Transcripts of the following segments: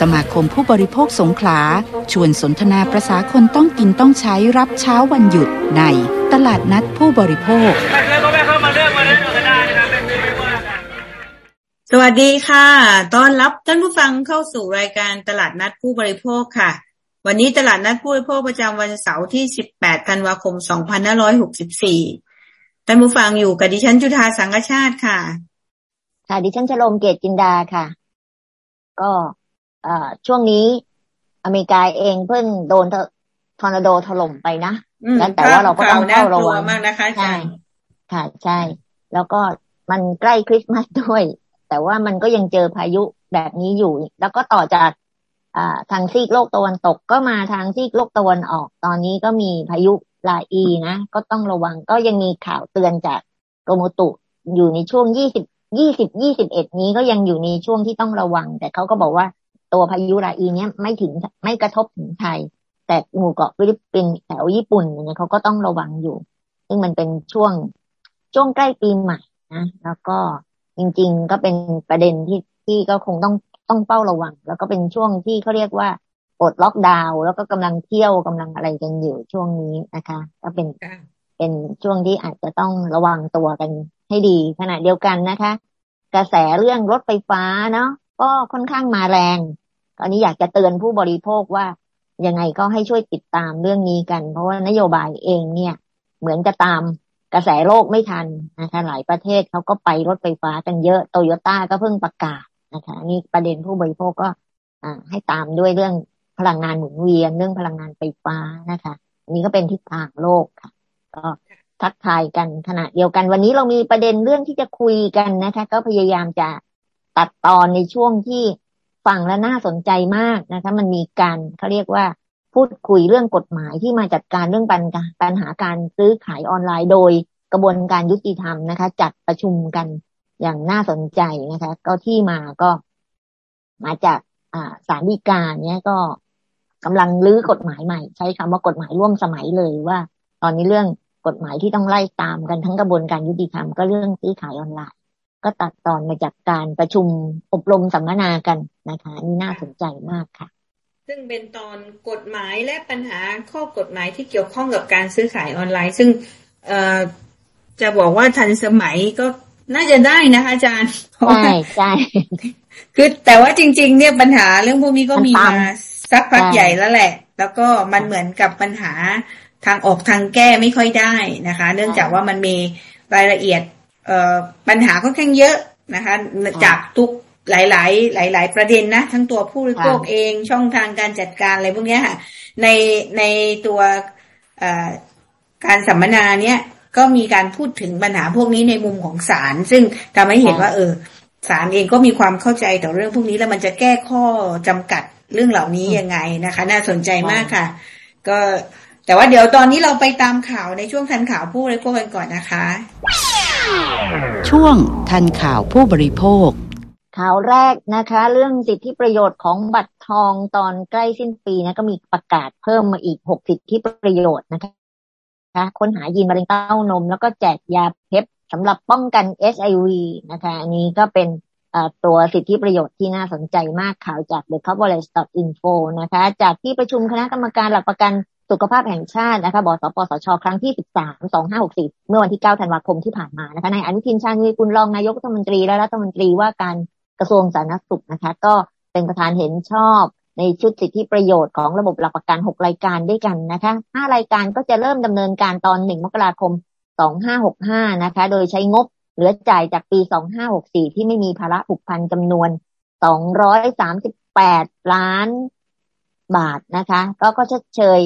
สมาคมผู้บริโภคสงขลา ชวนสนทนาประษาคนต้องกินต้องใช้รับเช้าวันหยุดในตลาดนัดผู้บริโภค สวัสดีค่ะ ต้อนรับท่านผู้ฟังเข้าสู่รายการตลาดนัดผู้บริโภคค่ะ วันนี้ตลาดนัดผู้บริโภคประจำวันเสาร์ที่ 18 ธันวาคม 2564 ท่านผู้ฟังอยู่กับดิฉันจุธาสังกชาติค่ะ ค่ะ ดิฉันชโลมเกตจินดาค่ะ ก็ช่วงนี้อเมริกาเองเพิ่งโดนทอร์นาโดถล่มไปนะแล้วแต่ว่าเราก็ต้องเฝ้าระวังมากนะคะใช่ค่ะใช่ แล้วก็มันใกล้คริสต์มาสด้วย แต่ว่ามันก็ยังเจอพายุแบบนี้อยู่ แล้วก็ต่อจากทางซีกโลกตะวันตกก็มาทางซีกโลกตะวันออก ตอนนี้ก็มีพายุราอีนะ ก็ต้องระวังก็ยังมีข่าวเตือนจากกรมอุตุอยู่ในช่วง ยี่สิบยี่สิบยี่สิบเอ็ดนี้ก็ยังอยู่ในช่วงที่ต้องระวัง แต่เขาก็บอกว่าตัวพายุราอีเนี้ยไม่ถึงไม่กระทบถึงไทย แต่หมู่เกาะฟิลิปปินส์แถวญี่ปุ่นเนี่ยเขาก็ต้องระวังอยู่ ซึ่งมันเป็นช่วงช่วงใกล้ปีใหม่นะแล้วก็จริง ๆ ก็เป็นประเด็นที่ที่ก็คงต้องต้องเฝ้าระวัง แล้วก็เป็นช่วงที่เขาเรียกว่าปลดล็อกดาวน์แล้วก็กำลังเที่ยวกำลังอะไรกันอยู่ช่วงนี้นะคะ ก็เป็นเป็นช่วงที่อาจจะต้องระวังตัวกัน ให้ดีขณะเดียวกันนะคะ กระแสเรื่องรถไฟฟ้าเนาะก็ค่อนข้างมาแรงตอนนี้อยากจะเตือนผู้บริโภคว่ายังไงก็ให้ช่วยติดตามเรื่องนี้กัน เพราะว่านโยบายเองเนี่ย เหมือนจะตามกระแสโลกไม่ทันนะคะหลายประเทศเขาก็ไปรถไฟฟ้ากันเยอะโตโยต้าก็เพิ่งประกาศนะคะนี่ประเด็นผู้บริโภคก็ให้ตามด้วยเรื่องพลังงานหมุนเวียนเรื่องพลังงานไฟฟ้านะคะ นี่ก็เป็นทิศทางโลกค่ะ ก็ ทักทายกันขณะเดียวกัน วันนี้เรามีประเด็นเรื่องที่จะคุยกันนะคะ ก็พยายามจะตัดตอนในช่วงที่ฟังและน่าสนใจมากนะคะ มันมีการเขาเรียกว่าพูดคุยเรื่องกฎหมายที่มาจัดการเรื่องปัญปัญหาการซื้อขายออนไลน์โดยกระบวนการยุติธรรมนะคะ จัดประชุมกันอย่างน่าสนใจนะคะ ก็ที่มาก็มาจากอ่าสารดีกาเนี้ยก็กำลังลื้อกฎหมายใหม่ ใช้คำว่ากฎหมายร่วมสมัยเลยว่า ตอนนี้เรื่อง กฎหมายที่ต้องไล่ตามกันทั้งกระบวนการยุติธรรมก็เรื่องซื้อขายออนไลน์ก็ตัดตอนมาจากการประชุมอบรมสัมมนากันนะคะนี่น่าสนใจมากค่ะ ซึ่งเป็นตอนกฎหมายและปัญหาข้อกฎหมายที่เกี่ยวข้องกับการซื้อขายออนไลน์ ซึ่งเอ่อจะบอกว่าทันสมัยก็น่าจะได้นะคะอาจารย์ใช่ใช่คือแต่ว่าจริง ๆ เนี่ยปัญหาเรื่องพวกนี้ก็มีมาสักพักใหญ่แล้วแหละ แล้วก็มันเหมือนกับปัญหา ทางออกทางแก้ไม่ค่อยได้นะคะ เนื่องจากว่ามันมีรายละเอียดเอ่อปัญหาค่อนข้างเยอะนะคะ จากทุกหลาย ๆ หลาย ๆ ประเด็นนะ ทั้งตัวผู้บริโภคเองช่องทางการจัดการอะไรพวกนี้ค่ะ ในในตัวการสัมมนาเนี้ยก็มีการพูดถึงปัญหาพวกนี้ในมุมของศาลซึ่งทำให้เห็นว่า เออศาลเองก็มีความเข้าใจต่อเรื่องพวกนี้แล้วมันจะแก้ข้อจำกัดเรื่องเหล่านี้ยังไงนะคะ น่าสนใจมากค่ะ ก็ แต่ว่าเดี๋ยวตอนนี้เราไปตามข่าวในช่วงทันข่าวผู้บริโภคกันก่อนนะคะ ช่วงทันข่าวผู้บริโภค ข่าวแรกนะคะ เรื่องสิทธิประโยชน์ของบัตรทองตอนใกล้สิ้นปีนะก็มีประกาศเพิ่มมาอีกหกสิทธิประโยชน์นะคะค้นหายีนมะเร็งเต้านม แล้วก็แจกยาเพปสำหรับป้องกัน HIV นะคะอันนี้ก็เป็นตัวสิทธิประโยชน์ที่น่าสนใจมากข่าวจาก the coverage info นะคะ จากที่ประชุมคณะกรรมการหลักประกัน สุขภาพแห่งชาตินะคะบสปสช ครั้งที่ 13 2564 เมื่อวันที่ 9 ธันวาคมที่ผ่านมานะคะในอนุทินชาญวีกุลรองนายกรัฐมนตรีและรัฐมนตรีว่าการกระทรวงสาธารณสุขนะคะ ก็เป็นประธานเห็นชอบในชุดสิทธิประโยชน์ของระบบหลักประกัน 6 รายการด้วยกันนะคะ 5 รายการก็จะเริ่มดำเนินการตอน 1 มกราคม 2565 นะคะ โดยใช้งบเหลือจ่ายจากปี 2564 ที่ไม่มีภาระผูกพันจำนวน 238 ล้านบาทนะคะ ก็ก็ชดเชย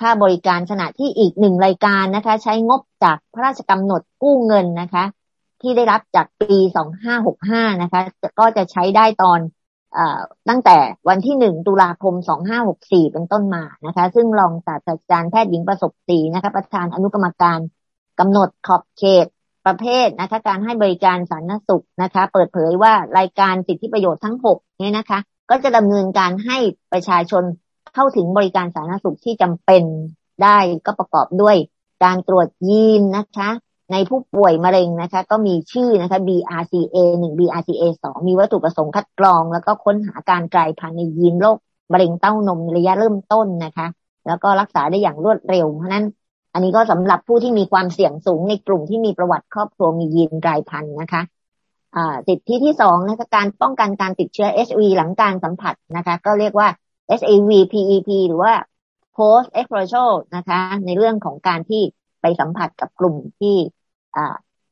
ค่าบริการขณะที่อีกหนึ่งรายการนะคะ ใช้งบจากพระราชกำหนดกู้เงินนะคะ ที่ได้รับจากปี 2565 นะคะ ก็จะใช้ได้ตอนอตั้งแต่วันที่ 1 ตุลาคม 2564 เป็นต้นมานะคะ ซึ่งรองศาสตราจารย์แพทย์หญิงประสบศรีนะคะ ประธานอนุกรรมการกำหนดขอบเขตประเภทนะคะ การให้บริการสาธารณสุขนะคะ เปิดเผยว่ารายการสิทธิประโยชน์ทั้ง 6 นี้นะคะ ก็จะดำเนินการให้ประชาชน เข้าถึงบริการสาธารณสุขที่จำเป็นได้ก็ประกอบด้วยการตรวจยีนนะคะ ในผู้ป่วยมะเร็งนะคะ ก็มีชื่อนะคะ BRCA 1 BRCA 2มีวัตถุประสงค์คัดกรอง แล้วก็ค้นหาการกลายพันธุ์ในยีนโรคมะเร็งเต้านมระยะเริ่มต้นนะคะ แล้วก็รักษาได้อย่างรวดเร็ว เพราะนั้นอันนี้ก็สำหรับผู้ที่มีความเสี่ยงสูงในกลุ่มที่มีประวัติครอบครัวมียีนกลายพันธุ์นะคะสิทธิที่สองนะคะการป้องกันการติดเชื้อ HIV หลังการสัมผัสนะคะ ก็เรียกว่า SAV PEP หรือว่า post exposure นะคะ ในเรื่องของการที่ไปสัมผัสกับกลุ่มที่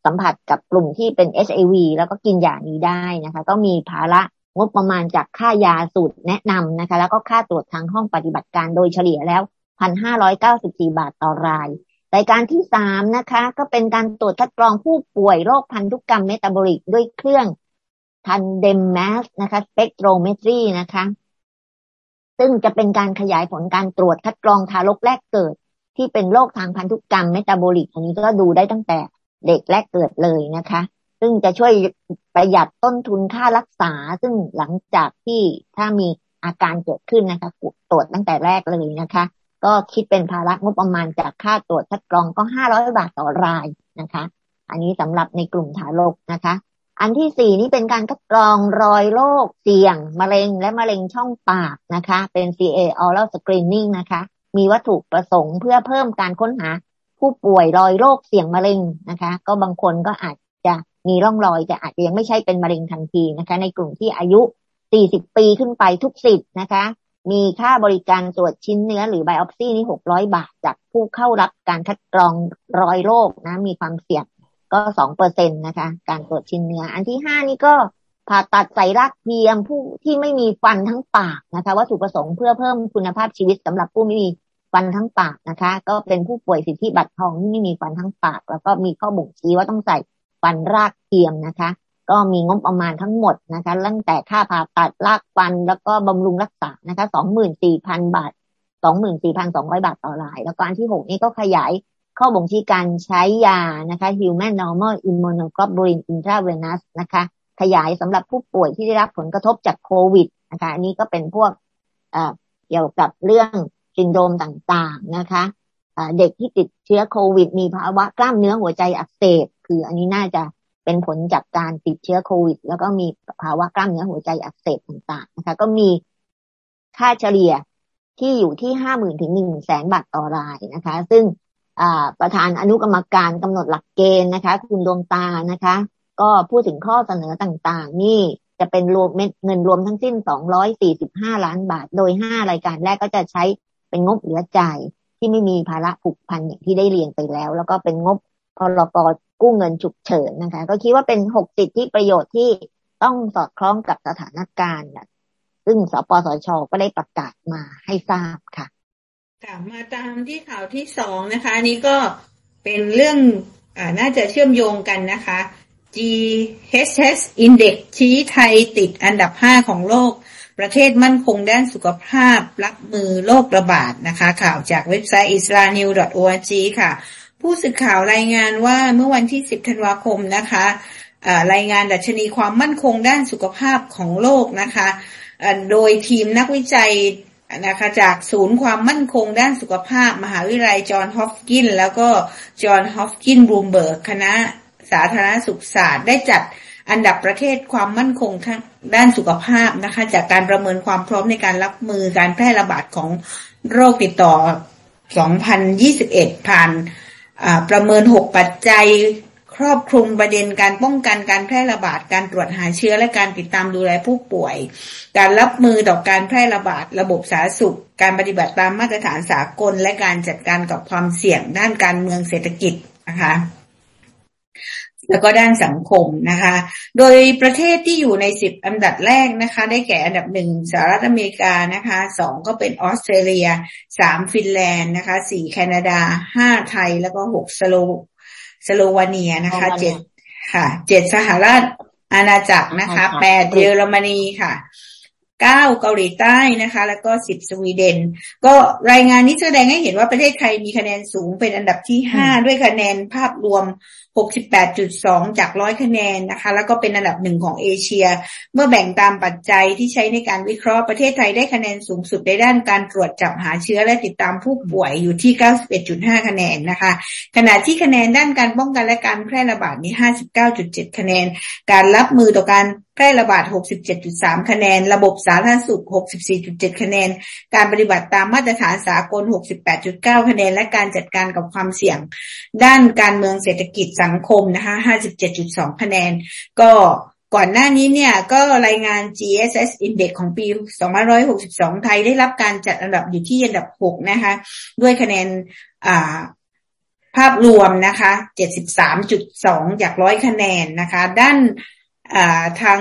สัมผัสกับกลุ่มที่เป็น HIV แล้วก็กินยานี้ได้นะคะ ก็มีภาระงบประมาณจากค่ายาสูตรแนะนำนะคะ แล้วก็ค่าตรวจทางห้องปฏิบัติการโดยเฉลี่ยแล้ว 1,594 บาทต่อรายรายการที่สามนะคะ ก็เป็นการตรวจคัดกรองผู้ป่วยโรคพันธุกรรมเมตาบอลิกด้วยเครื่อง tandem mass นะคะ spectrometry นะคะ ซึ่งจะเป็นการขยายผลการตรวจคัดกรองทารกแรกเกิด ที่เป็นโรคทางพันธุกรรมเมตาบอลิกอันนี้ก็ดูได้ตั้งแต่เด็กแรกเกิดเลยนะคะ ซึ่งจะช่วยประหยัดต้นทุนค่ารักษา ซึ่งหลังจากที่ถ้ามีอาการเกิดขึ้นนะคะตรวจตั้งแต่แรกเลยนะคะ ก็คิดเป็นภาระงบประมาณจากค่าตรวจคัดกรองก็ห้าร้อยบาทต่อรายนะคะ อันนี้สำหรับในกลุ่มทารกนะคะ อันที่สี่นี่เป็นการคัดกรองรอยโรคเสี่ยง มะเร็งและมะเร็งช่องปากนะคะ เป็น CA oral screening นะคะ มีวัตถุประสงค์เพื่อเพิ่มการค้นหาผู้ป่วยรอยโรคเสี่ยงมะเร็งนะคะ ก็บางคนก็อาจจะมีร่องรอยแต่อาจจะยังไม่ใช่เป็นมะเร็งทันทีนะคะ ในกลุ่มที่อายุ 40 ปีขึ้นไปทุกสิทธิ์นะคะ มีค่าบริการตรวจชิ้นเนื้อหรือไบออปซีนี่หกร้อยบาท จากผู้เข้ารับการคัดกรองรอยโรคนะ มีความเสี่ยง ก็สองเปอร์เซ็นตนะคะ การตรวจชิ้นเนื้อ อันที่ห้านี่ก็ผ่าตัดใส่รากเทียมผู้ที่ไม่มีฟันทั้งปากนะคะวัตถุประสงค์เพื่อเพิ่มคุณภาพชีวิตสำหรับผู้ไม่มีฟันทั้งปากนะคะ ก็เป็นผู้ป่วยสิทธิบัตรทองที่ไม่มีฟันทั้งปาก แล้วก็มีข้อบ่งชี้ว่าต้องใส่ฟันรากเทียมนะคะ ก็มีงบประมาณทั้งหมดนะคะตั้งแต่ค่าผ่าตัดลากฟันแล้วก็บำรุงรักษานะคะสองหมื่นสี่พันบาทสองหมื่นสี่พันสองร้อยบาทต่อราย แล้วก็อันที่หกนี้ก็ขยาย ข้อบ่งชี้การใช้ยานะคะ human normal immunoglobulin intravenous นะคะ ขยายสำหรับผู้ป่วยที่ได้รับผลกระทบจากโควิดนะคะ อันนี้ก็เป็นพวกเกี่ยวกับเรื่องซินโดรมต่างๆนะคะเด็กที่ติดเชื้อโควิด มีภาวะกล้ามเนื้อหัวใจอักเสบคืออันนี้น่าจะเป็นผลจากการติดเชื้อโควิด แล้วก็มีภาวะกล้ามเนื้อหัวใจอักเสบต่างๆนะคะ ก็มีค่าเฉลี่ยที่อยู่ที่ห้าหมื่นถึงหนึ่งแสนบาทต่อรายนะคะ ซึ่ง ประธานอนุกรรมการกำหนดหลักเกณฑ์นะคะ คุณดวงตานะคะ ก็พูดถึงข้อเสนอต่างๆ นี่จะเป็นรวมเงินรวมทั้งสิ้น 245 ล้านบาท โดย 5 รายการแรกก็จะใช้เป็นงบเหลือจ่ายที่ไม่มีภาระผูกพันอย่างที่ได้เรียนไปแล้ว แล้วก็เป็นงบพรกกู้เงินฉุกเฉินนะคะ ก็คิดว่าเป็นหกสิทธิประโยชน์ที่ต้องสอดคล้องกับสถานการณ์ซึ่งสปสชก็ได้ประกาศมาให้ทราบค่ะ ค่ะมาตามที่ข่าวที่สองนะคะนี้ก็เป็นเรื่องอน่าจะเชื่อมโยงกันนะคะ GHS Index ชี้ไทยติดอันดับห้าของโลก ประเทศมั่นคงด้านสุขภาพ รับมือโรคระบาดนะคะ ข่าวจากเว็บไซต์ isranew.org ค่ะ ผู้สื่อข่าวรายงานว่าเมื่อวันที่ 10 ธันวาคมนะคะรายงานดัชนีความมั่นคงด้านสุขภาพของโลกนะคะ โดยทีมนักวิจัย นะคะจากศูนย์ความมั่นคงด้านสุขภาพ มหาวิทยาลัยจอห์นฮอฟกิน แล้วก็จอห์นฮอฟกินบลูมเบิร์กคณะสาธารณสุขศาสตร์ได้จัดอันดับประเทศความมั่นคงทางด้านสุขภาพนะคะ จากการประเมินความพร้อมในการรับมือการแพร่ระบาดของโรคติดต่อ 2021 ผ่านประเมินหกปัจจัย รอบคลุมประเด็นการป้องกันการแพร่ระบาดการตรวจหาเชื้อและการติดตามดูแลผู้ป่วย การรับมือต่อการแพร่ระบาดระบบสาธารณสุข การปฏิบัติตามมาตรฐานสากล และการจัดการกับความเสี่ยงด้านการเมืองเศรษฐกิจนะคะแล้วก็ด้านสังคมนะคะ โดยประเทศที่อยู่ในสิบอันดับแรกนะคะ ได้แก่อันดับหนึ่งสหรัฐอเมริกานะคะสองก็เป็นออสเตรเลียสามฟินแลนด์นะคะสี่แคนาดาห้าไทย แล้วก็หกสโล สโลวาเนียนะคะเจ็ดค่ะเจ็ดสหรัฐอาณาจักรนะคะแปดเยอรมนีค่ะ 9 เกาหลีใต้นะคะ แล้วก็ 10 สวีเดน ก็รายงานนี้แสดงให้เห็นว่าประเทศไทยมีคะแนนสูงเป็นอันดับที่ 5 ด้วยคะแนนภาพรวม 68.2 จากร้อยคะแนนนะคะ แล้วก็เป็นอันดับหนึ่งของเอเชีย เมื่อแบ่งตามปัจจัยที่ใช้ในการวิเคราะห์ประเทศไทยได้คะแนนสูงสุดในด้านการตรวจจับหาเชื้อและติดตามผู้ป่วยอยู่ที่ 91.5 คะแนนนะคะ ขณะที่คะแนนด้านการป้องกันและการแพร่ระบาดนี้ 59.7 คะแนน การรับมือต่อการแพ ร่ระบาด 67.3 คะแนน ระบบสาธารณสุข 64.7 คะแนน การปฏิบัติตามมาตรฐานสากล 68.9 คะแนน และการจัดการกับความเสี่ยง ด้านการเมืองเศรษฐกิจสังคมนะคะ 57.2 คะแนน ก็ก่อนหน้านี้เนี่ยก็รายงาน GSS Index ของปี 2562 ไทยได้รับการจัดอันดับอยู่ที่อันดับ 6 นะคะ ด้วยคะแนนภาพรวมนะคะ 73.2 จากร้อยคะแนนนะคะ ด้าน ทาง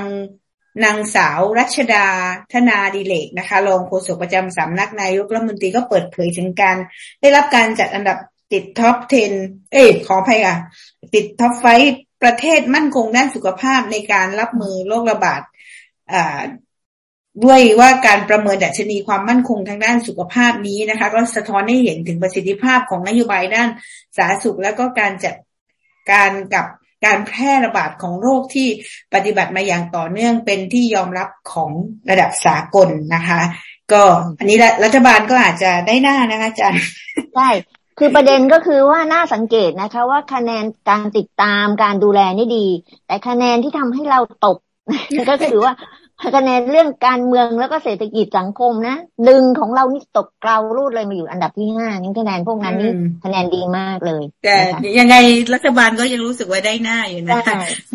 นางสาวรัชดาธนาดิเรกนะคะรองโฆษกประจำสำนักนายกรัฐมนตรีก็เปิดเผยถึงการ ได้รับการจัดอันดับติด top 10 เอ้ยขออภัยค่ะ ติด top five ประเทศมั่นคงด้านสุขภาพในการรับมือโรคระบาดด้วยว่าการประเมินดัชนีความมั่นคงทางด้านสุขภาพนี้นะคะ ก็สะท้อนให้เห็นถึงประสิทธิภาพของนโยบายด้านสาธารณสุข แล้วก็การจัดการกับ การแพร่ระบาดของโรคที่ปฏิบัติมาอย่างต่อเนื่องเป็นที่ยอมรับของระดับสากลนะคะ ก็อันนี้รัฐบาลก็อาจจะได้หน้านะคะอาจารย์ใช่คือประเด็นก็คือว่าน่าสังเกตนะคะ ว่าคะแนนการติดตามการดูแลนี่ดี แต่คะแนนที่ทำให้เราตกก็คือว่า คะแนนเรื่องการเมืองแล้วก็เศรษฐกิจสังคมนะดึงของเรานี่ตกเกลารูดเลยมาอยู่อันดับที่ห้านี่คะแนนพวกนั้นนี่คะแนนดีมากเลย แต่ยังไงรัฐบาลก็ยังรู้สึกว่าได้หน้าอยู่นะ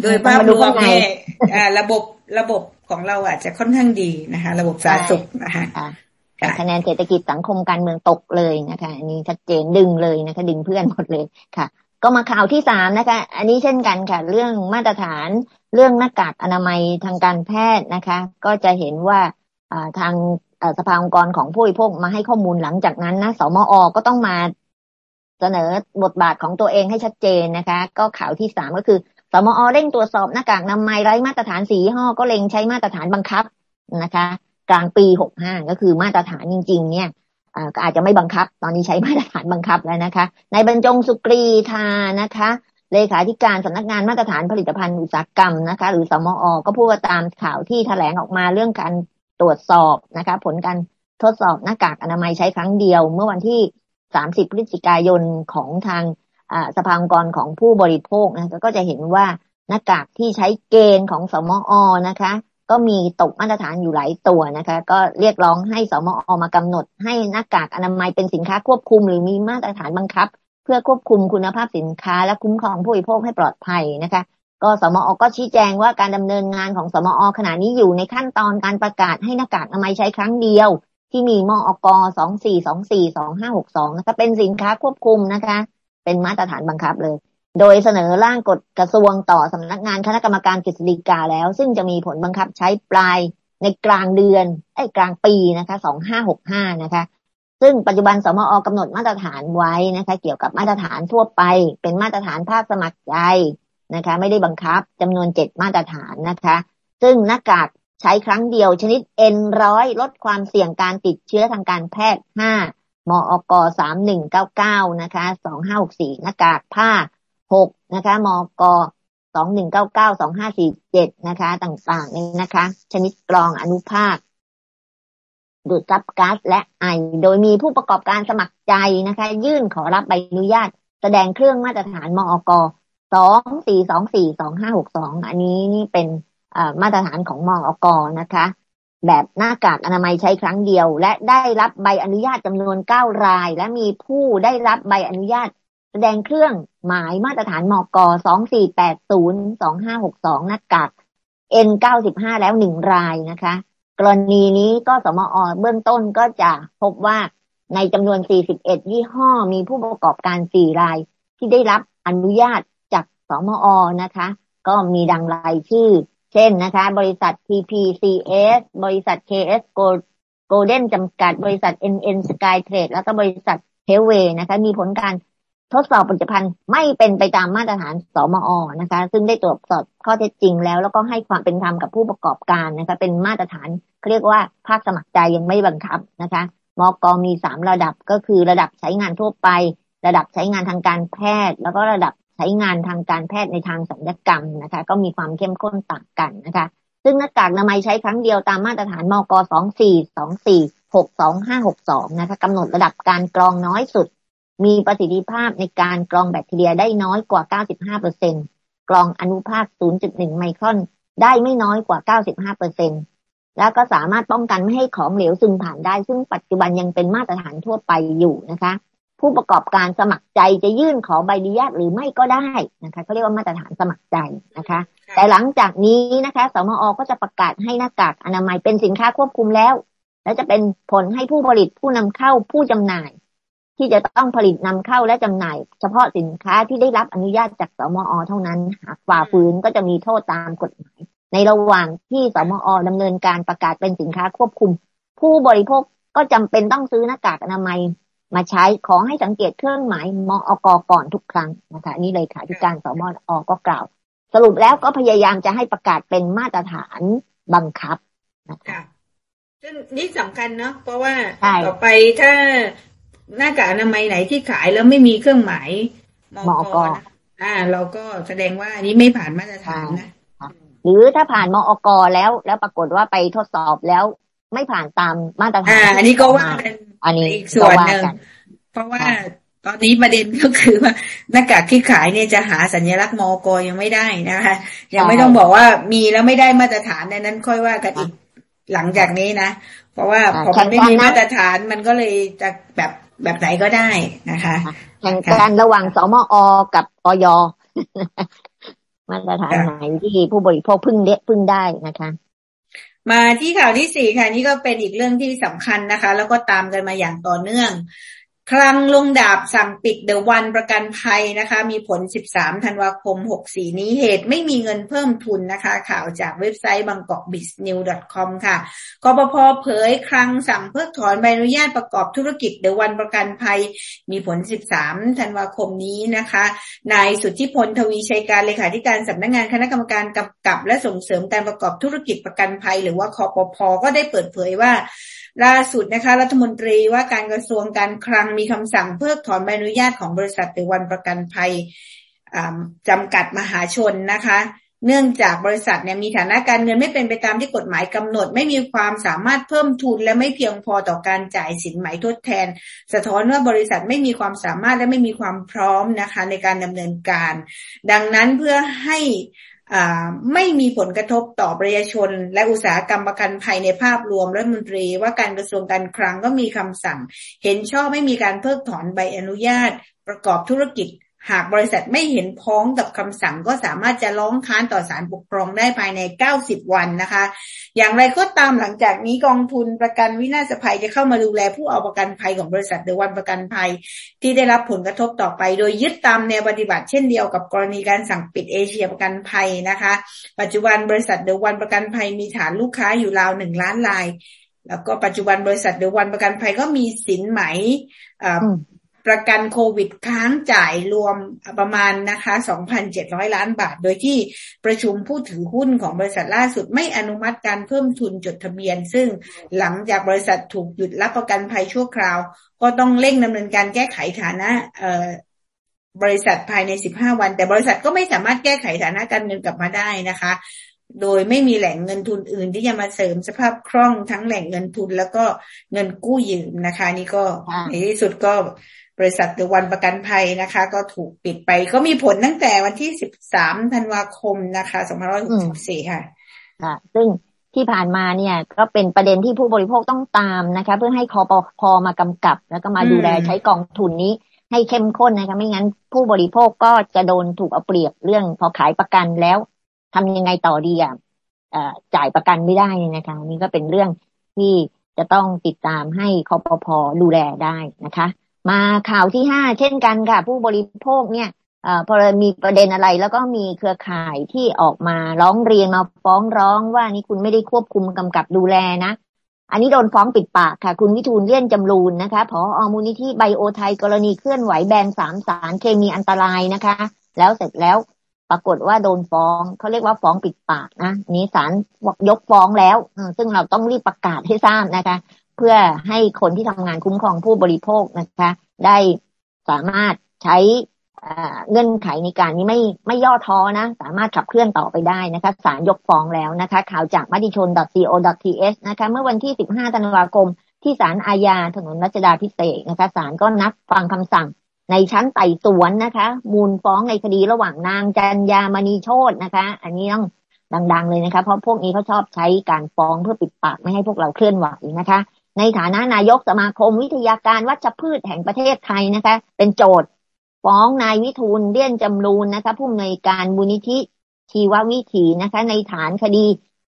โดยภาพรวมเนี่ยระบบระบบของเราอาจจะค่อนข้างดีนะคะ ระบบสาธารณสุขนะคะคะแนนเศรษฐกิจสังคมการเมืองตกเลยนะคะ อันนี้ชัดเจนดึงเลยนะคะ ดึงเพื่อนหมดเลยค่ะ ก็มาข่าวที่สามนะคะ อันนี้เช่นกันค่ะ เรื่องมาตรฐานเรื่องหน้ากากอนามัยทางการแพทย์นะคะ ก็จะเห็นว่าทางสภาองค์กรของผู้บริโภคมาให้ข้อมูลหลังจากนั้นนะ สมอ ก็ต้องมาเสนอบทบาทของตัวเองให้ชัดเจนนะคะ ก็ข่าวที่สามก็คือ สมอ เร่งตรวจสอบหน้ากากอนามัยไร้มาตรฐานสีห่อก็เล็งใช้มาตรฐานบังคับนะคะ กลางปีหกห้าก็คือมาตรฐานจริง ๆ เนี่ย ก็อาจจะไม่บังคับ ตอนนี้ใช้มาตรฐานบังคับแล้วนะคะในบรรจงสุกรีธานะคะ เลขาธิการสำนักงานมาตรฐานผลิตภัณฑ์อุตสาหกรรมนะคะ หรือสมอ ก็พูดตามข่าวที่แถลงออกมาเรื่องการตรวจสอบนะคะ ผลการทดสอบหน้ากากอนามัยใช้ครั้งเดียว เมื่อวันที่ 30 พฤศจิกายนของทางสภาองค์กรของผู้บริโภคนะก็จะเห็นว่าหน้ากากที่ใช้เกณฑ์ของสมอนะคะ ก็มีตกมาตรฐานอยู่หลายตัวนะคะ ก็เรียกร้องให้สมอมากำหนด ให้หน้ากากอนามัยเป็นสินค้าควบคุม หรือมีมาตรฐานบังคับ เพื่อควบคุมคุณภาพสินค้า และคุ้มครองผู้บริโภคให้ปลอดภัยนะคะ ก็สมอก็ชี้แจงว่าการดำเนินงานของสมอขณะนี้อยู่ในขั้นตอนการประกาศให้หน้ากากอนามัยใช้ครั้งเดียว ที่มีมอกสองสี่สองสี่สองห้าหกสองนะคะเป็นสินค้าควบคุมนะคะ เป็นมาตรฐานบังคับเลย โดยเสนอร่างกฎกระทรวงต่อสำนักงานคณะกรรมการกฤษฎีกาแล้ว ซึ่งจะมีผลบังคับใช้ปลายในกลางเดือนไอ้กลางปีนะคะสองห้าหกห้านะคะ ซึ่งปัจจุบันสมอกำหนดมาตรฐานไว้นะคะ เกี่ยวกับมาตรฐานทั่วไป เป็นมาตรฐานภาคสมัครใจนะคะ ไม่ได้บังคับจำนวนเจ็ดมาตรฐานนะคะ ซึ่งหน้ากากใช้ครั้งเดียวชนิด N ร้อยลดความเสี่ยงการติดเชื้อทางการแพทย์ห้ามอกสามหนึ่งเก้าเก้านะคะสองห้าหกสี่หน้ากากผ้า หกนะคะมอกสองหนึ่งเก้าเก้าสองห้าสี่เจ็ดนะคะ ต่างๆนี่นะคะ ชนิดกรองอนุภาคดูดซับก๊าซและไอ โดยมีผู้ประกอบการสมัครใจนะคะ ยื่นขอรับใบอนุญาต แสดงเครื่องมาตรฐานมอกสองสี่สองสี่สองห้าหกสองอันนี้นี่เป็นมาตรฐานของมอกนะคะ แบบหน้ากากอนามัยใช้ครั้งเดียว และได้รับใบอนุญาตจำนวนเก้าราย และมีผู้ได้รับใบอนุญาต แสดงเครื่องหมายมาตรฐานมอกสองสี่แปดศูนย์สองห้าหกสองหน้ากาก N เก้าสิบห้าแล้วหนึ่งรายนะคะ กรณีนี้ก็สมอเบื้องต้นก็จะพบว่าในจำนวน 41 ยี่ห้อมีผู้ประกอบการ 4 ราย ที่ได้รับอนุญาตจากสมอนะคะ ก็มีดังรายชื่อ เช่นนะคะ บริษัท TPCS บริษัท KS Golden จำกัด บริษัท NN Sky Trade แล้วก็บริษัทเฮเวนะคะ มีผลการ ทดสอบผลิตภัณฑ์ไม่เป็นไปตามมาตรฐานสมอนะคะ ซึ่งได้ตรวจสอบข้อเท็จจริงแล้ว แล้วก็ให้ความเป็นธรรมกับผู้ประกอบการนะคะ เป็นมาตรฐานเรียกว่าภาคสมัครใจยังไม่บังคับนะคะมกมีสามระดับก็คือระดับใช้งานทั่วไป ระดับใช้งานทางการแพทย์ แล้วก็ระดับใช้งานทางการแพทย์ในทางสัญญกรรมนะคะ ก็มีความเข้มข้นต่างกันนะคะ ซึ่งหน้ากากอนามัยใช้ครั้งเดียวตามมาตรฐานมกสองสี่สองสี่หกสองห้าหกสองนะคะกำหนดระดับการกรองน้อยสุด มีประสิทธิภาพในการกรองแบคทีเรียได้น้อยกว่า 95เปอร์เซ็นกรองอนุภาค 0.1 ไมครอนได้ไม่น้อยกว่า 95เปอร์เซ็นแล้วก็สามารถป้องกันไม่ให้ของเหลวซึมผ่านได้ ซึ่งปัจจุบันยังเป็นมาตรฐานทั่วไปอยู่นะคะ ผู้ประกอบการสมัครใจจะยื่นขอใบอนุญาตหรือไม่ก็ได้นะคะเขาเรียกว่ามาตรฐานสมัครใจนะคะ แต่หลังจากนี้นะคะสมอก็จะประกาศให้หน้ากากอนามัยเป็นสินค้าควบคุมแล้ว และจะเป็นผลให้ผู้ผลิตผู้นำเข้าผู้จำหน่าย ที่จะต้องผลิตนำเข้าและจำหน่าย เฉพาะสินค้าที่ได้รับอนุญาตจากสมอเท่านั้น หากฝ่าฝืนก็จะมีโทษตามกฎหมาย ในระหว่างที่สมอดำเนินการประกาศเป็นสินค้าควบคุม ผู้บริโภคก็จำเป็นต้องซื้อหน้ากากอนามัยมาใช้ขอให้สังเกตเครื่องหมายมอกก่อนทุกครั้งนะคะนี่เลยค่ะที่การสมอก็กล่าว สรุปแล้วก็พยายามจะให้ประกาศเป็นมาตรฐานบังคับนะคะซึ่งนี่สำคัญเนาะเพราะว่าต่อไปถ้า หน้ากากอนามัยไหนที่ขายแล้วไม่มีเครื่องหมายมอกอ่า เราก็แสดงว่าอันนี้ไม่ผ่านมาตรฐานนะหรือถ้าผ่านมอกแล้ว แล้วปรากฏว่าไปทดสอบแล้วไม่ผ่านตามมาตรฐานอ่าอันนี้ก็ว่าเป็นอันนี้อีกส่วนหนึ่งเพราะว่าตอนนี้ประเด็นก็คือว่าหน้ากากที่ขายเนี่ยจะหาสัญลักษณ์มอกยังไม่ได้นะคะยังไม่ต้องบอกว่ามีแล้วไม่ได้มาตรฐานในนั้นค่อยว่ากันอีกหลังจากนี้นะ เพราะว่าพอมันไม่มีมาตรฐานมันก็เลยจะแบบ แบบไหนก็ได้นะคะแข่งกันระหว่างสมอกับอยมาตรฐานไหนที่ผู้บริโภคพึ่งเละพึ่งได้นะคะ มาที่ข่าวที่สี่ค่ะ นี่ก็เป็นอีกเรื่องที่สำคัญนะคะ แล้วก็ตามกันมาอย่างต่อเนื่อง คลังลงดาบสั่งปิดเดอะวันประกันภัยนะคะ มีผล 13 ธันวาคม 64 นี้เหตุไม่มีเงินเพิ่มทุนนะคะ ข่าวจากเว็บไซต์บางกอกบิสนิว .com ค่ะกปพเผยคลังสั่งเพิกถอนใบอนุญาตประกอบธุรกิจเดอะวันประกันภัย มีผล 13 ธันวาคมนี้นะคะนายสุทธิพลทวีชัยการเลขาธิการสำนักงงานคณะกรรมการกำกับ และส่งเสริมการประกอบธุรกิจประกันภัย หรือว่าคอปพก็ได้เปิดเผยว่า ล่าสุดนะคะ รัฐมนตรีว่าการกระทรวงการคลังมีคำสั่งเพิกถอนใบอนุญาตของบริษัทตวันประกันภัยจำกัดมหาชนนะคะ เนื่องจากบริษัทเนี่ยมีฐานะการเงินไม่เป็นไปตามที่กฎหมายกำหนด ไม่มีความสามารถเพิ่มทุนและไม่เพียงพอต่อการจ่ายสินไหมทดแทน สะท้อนว่าบริษัทไม่มีความสามารถและไม่มีความพร้อมนะคะในการดำเนินการ ดังนั้นเพื่อให้ ไม่มีผลกระทบต่อประชาชน และอุตสาหกรรมประกันภัยในภาพรวมรัฐมนตรี ว่าการกระทรวงการคลังก็มีคำสั่ง เห็นชอบไม่มีการเพิกถอนใบอนุญาต ประกอบธุรกิจ หากบริษัทไม่เห็นพ้องกับคำสั่งก็สามารถจะร้องค้านต่อศาลปกครองได้ภายใน 90 วันนะคะ อย่างไรก็ตามหลังจากนี้กองทุนประกันวินาศภัยจะเข้ามาดูแลผู้เอาประกันภัยของบริษัทเดวันประกันภัย ที่ได้รับผลกระทบต่อไป โดยยึดตามแนวปฏิบัติเช่นเดียวกับกรณีการสั่งปิดเอเชียประกันภัยนะคะ ปัจจุบันบริษัทเดวันประกันภัยมีฐานลูกค้าอยู่ราวหนึ่งล้านรายแล้วก็ปัจจุบันบริษัทเดวันประกันภัยก็มีสินไหม ประกันโควิดค้างจ่ายรวมประมาณนะคะ 2,700 ล้านบาท โดยที่ประชุมผู้ถือหุ้นของบริษัทล่าสุดไม่อนุมัติการเพิ่มทุนจดทะเบียน ซึ่งหลังจากบริษัทถูกหยุดรับประกันภัยชั่วคราว ก็ต้องเร่งดำเนินการแก้ไขฐานะบริษัทภายใน 15 วัน แต่บริษัทก็ไม่สามารถแก้ไขฐานะการเงินกลับมาได้นะคะ โดยไม่มีแหล่งเงินทุนอื่นที่จะมาเสริมสภาพคล่องทั้งแหล่งเงินทุนแล้วก็เงินกู้ยืมนะคะ นี่ก็ในที่สุดก็ บริษัทเดวันประกันภัยนะคะ ก็ถูกปิดไป ก็มีผลตั้งแต่วันที่สิบสามธันวาคมนะคะสองพันร้อยสิบสี่ค่ะค่ะซึ่งที่ผ่านมาเนี่ยก็เป็นประเด็นที่ผู้บริโภคต้องตามนะคะ เพื่อให้คอปพอมากำกับ แล้วก็มาดูแลใช้กองทุนนี้ให้เข้มข้นนะคะ ไม่งั้นผู้บริโภคก็จะโดนถูกเอาเปรียบเรื่องพอขายประกันแล้วทำยังไงต่อดีอะจ่ายประกันไม่ได้นะคะนี่ก็เป็นเรื่องที่จะต้องติดตามให้คอปพอดูแลได้นะคะ มาข่าวที่ห้าเช่นกันค่ะ ผู้บริโภคเนี่ยอพอมีประเด็นอะไร แล้วก็มีเครือข่ายที่ออกมาร้องเรียนมาฟ้องร้องว่านี่คุณไม่ได้ควบคุมกำกับดูแลนะ อันนี้โดนฟ้องปิดปากค่ะ คุณวิทูลเลี่ยนจำรูนนะคะผออมูลนิธิไบโอไทยกรณีเคลื่อนไหวแบนสามสารเคมีอันตรายนะคะ แล้วเสร็จแล้วปรากฏว่าโดนฟ้องเขาเรียกว่าฟ้องปิดปากนะนี้ศาลยกฟ้องแล้วซึ่งเราต้องรีบประกาศให้ทราบนะคะ เพื่อให้คนที่ทำงานคุ้มครองผู้บริโภคนะคะ ได้สามารถใช้เงื่อนไขในการนี้ไม่ไม่ย่อท้อนะ สามารถขับเคลื่อนต่อไปได้นะคะศาลยกฟ้องแล้วนะคะ ข่าวจากมติชน .co.th นะคะ เมื่อวันที่ 15 ธันวาคม ที่ศาลอาญาถนนรัชดาพิเศษนะคะศาลก็นัดฟังคำสั่งในชั้นไต่สวนนะคะ มูลฟ้องในคดีระหว่างนางจันยามณีโชตนะคะ อันนี้ต้องดัง ๆ เลยนะคะ เพราะพวกนี้เขาชอบใช้การฟ้องเพื่อปิดปากไม่ให้พวกเราเคลื่อนไหวนะคะ ในฐานะนายกสมาคมวิทยาการวัชพืชแห่งประเทศไทยนะคะ เป็นโจทย์ ฟ้องนายวิทูลเลี่ยนจำรูนนะคะผู้อำนวยการมูลนิธิชีววิถีนะคะ ในฐานคดี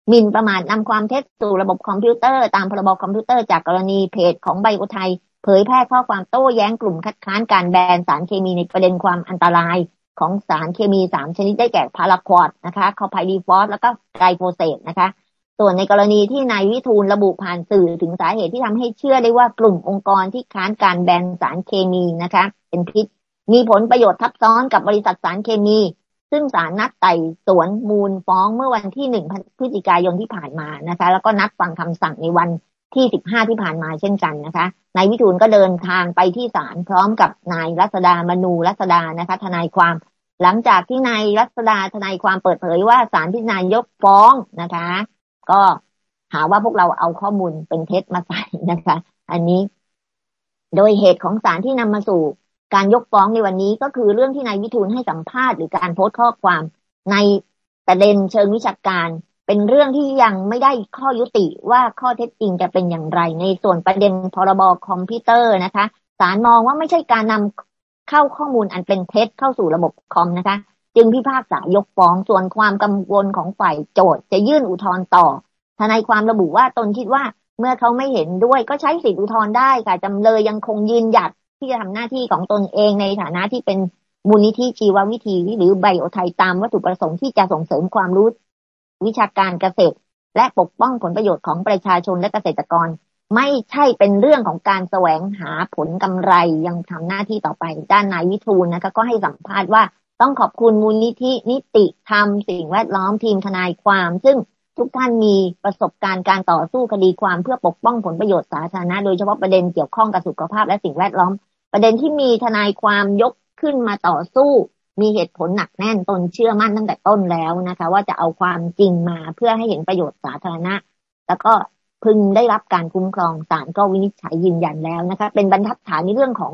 หมิ่นประมาทนำความเท็จสู่ระบบคอมพิวเตอร์ ตามพรบคอมพิวเตอร์จากกรณีเพจของไบโอไทย เผยแพร่ข้อความโต้แย้งกลุ่มคัดค้านการแบนสารเคมีในประเด็นความอันตรายของสารเคมีสามชนิดได้แก่พาราควอตนะคะคลอร์ไพริฟอสแล้วก็ไกลโฟเซตนะคะ ส่วนในกรณีที่นายวิฑูรย์ระบุผ่านสื่อถึงสาเหตุที่ทำให้เชื่อได้ว่ากลุ่มองค์กรที่ค้านการแบนสารเคมีนะคะ เป็นพิษ มีผลประโยชน์ทับซ้อนกับบริษัทสารเคมี ซึ่งศาลนัดไต่สวนมูลฟ้องเมื่อวันที่หนึ่งพฤศจิกายนที่ผ่านมานะคะ แล้วก็นัดฟังคำสั่งในวันที่สิบห้าที่ผ่านมาเช่นกันนะคะนายวิทูลก็เดินทางไปที่ศาลพร้อมกับนายรัศดามนูรัศดานะคะทนายความ หลังจากที่นายรัศดาทนายความเปิดเผยว่าศาลพิจารณายกฟ้องนะคะ ก็หาว่าพวกเราเอาข้อมูลเป็นเท็จมาใส่นะคะ อันนี้ โดยเหตุของศาลที่นำมาสู่การยกฟ้องในวันนี้ก็คือเรื่องที่นายวิทูลให้สัมภาษณ์หรือการโพสต์ข้อความในประเด็นเชิงวิชาการ เป็นเรื่องที่ยังไม่ได้ข้อยุติว่าข้อเท็จจริงจะเป็นอย่างไร ในส่วนประเด็นพรบคอมพิวเตอร์นะคะศาลมองว่าไม่ใช่การนำเข้าข้อมูลอันเป็นเท็จเข้าสู่ระบบคอมนะคะ จึงพิพากษายกฟ้องส่วนความกังวลของฝ่ายโจทย์จะยื่นอุทธรณ์ต่อ ทนายความระบุว่าตนคิดว่าเมื่อเขาไม่เห็นด้วยก็ใช้สิทธิอุทธรณ์ได้ค่ะจำเลยยังคงยืนหยัดที่จะทำหน้าที่ของตนเองในฐานะที่เป็นมูลนิธิชีววิธีหรือไบโอไทยตามวัตถุประสงค์ที่จะส่งเสริมความรู้ วิชาการเกษตร และปกป้องผลประโยชน์ของประชาชนและเกษตรกร ไม่ใช่เป็นเรื่องของการแสวงหาผลกำไรยังทำหน้าที่ต่อไป ด้านนายวิทูลนะคะก็ให้สัมภาษณ์ว่า ต้องขอบคุณมูลนิธินิติธรรมสิ่งแวดล้อมทีมทนายความ ซึ่งทุกท่านมีประสบการณ์การต่อสู้คดีความเพื่อปกป้องผลประโยชน์สาธารณะ โดยเฉพาะประเด็นเกี่ยวข้องกับสุขภาพและสิ่งแวดล้อม ประเด็นที่มีทนายความยกขึ้นมาต่อสู้ มีเหตุผลหนักแน่นตนเชื่อมั่นตั้งแต่ต้นแล้วนะคะ ว่าจะเอาความจริงมาเพื่อให้เห็นประโยชน์สาธารณะ แล้วก็พึงได้รับการคุ้มครองศาลก็วินิจฉัยยืนยันแล้วนะคะ เป็นบรรทัดฐานในเรื่องของ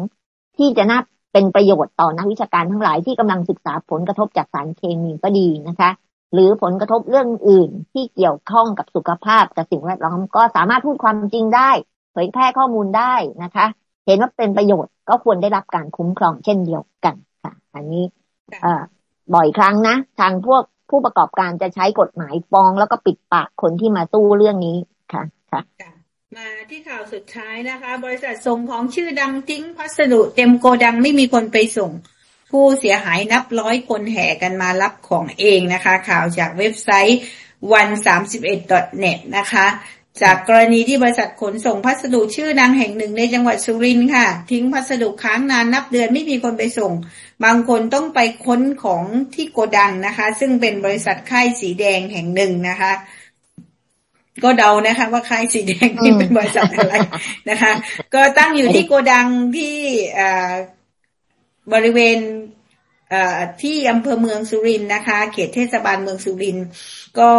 ที่จะน่า เป็นประโยชน์ต่อนักวิชาการทั้งหลายที่กำลังศึกษาผลกระทบจากสารเคมีก็ดีนะคะ หรือผลกระทบเรื่องอื่นที่เกี่ยวข้องกับสุขภาพกับสิ่งแวดล้อมก็สามารถพูดความจริงได้ เผยแพร่ข้อมูลได้นะคะ เห็นว่าเป็นประโยชน์ก็ควรได้รับการคุ้มครองเช่นเดียวกันค่ะ อันนี้เอ่อบ่อยครั้งนะทางพวกผู้ประกอบการจะใช้กฎหมายฟ้องแล้วก็ปิดปากคนที่มาตู้เรื่องนี้ค่ะค่ะ มาที่ข่าวสุดท้ายนะคะ บริษัทส่งของชื่อดังทิ้งพัสดุเต็มโกดังไม่มีคนไปส่ง ผู้เสียหายนับร้อยคนแห่กันมารับของเองนะคะ ข่าวจากเว็บไซต์ one 3 1 net นะคะ จากกรณีที่บริษัทขนส่งพัสดุชื่อดังแห่งหนึ่งในจังหวัดสุรินทร์ค่ะ ทิ้งพัสดุค้างนานนับเดือนไม่มีคนไปส่ง บางคนต้องไปค้นของที่โกดังนะคะ ซึ่งเป็นบริษัทค่ายสีแดงแห่งหนึ่งนะคะ ก็เดานะคะ ว่าค่ายสีแดงนี่เป็นบริษัทอะไรนะคะ ก็ตั้งอยู่ที่โกดังที่บริเวณที่อำเภอเมืองสุรินทร์นะคะ เขตเทศบาลเมืองสุรินทร์ก็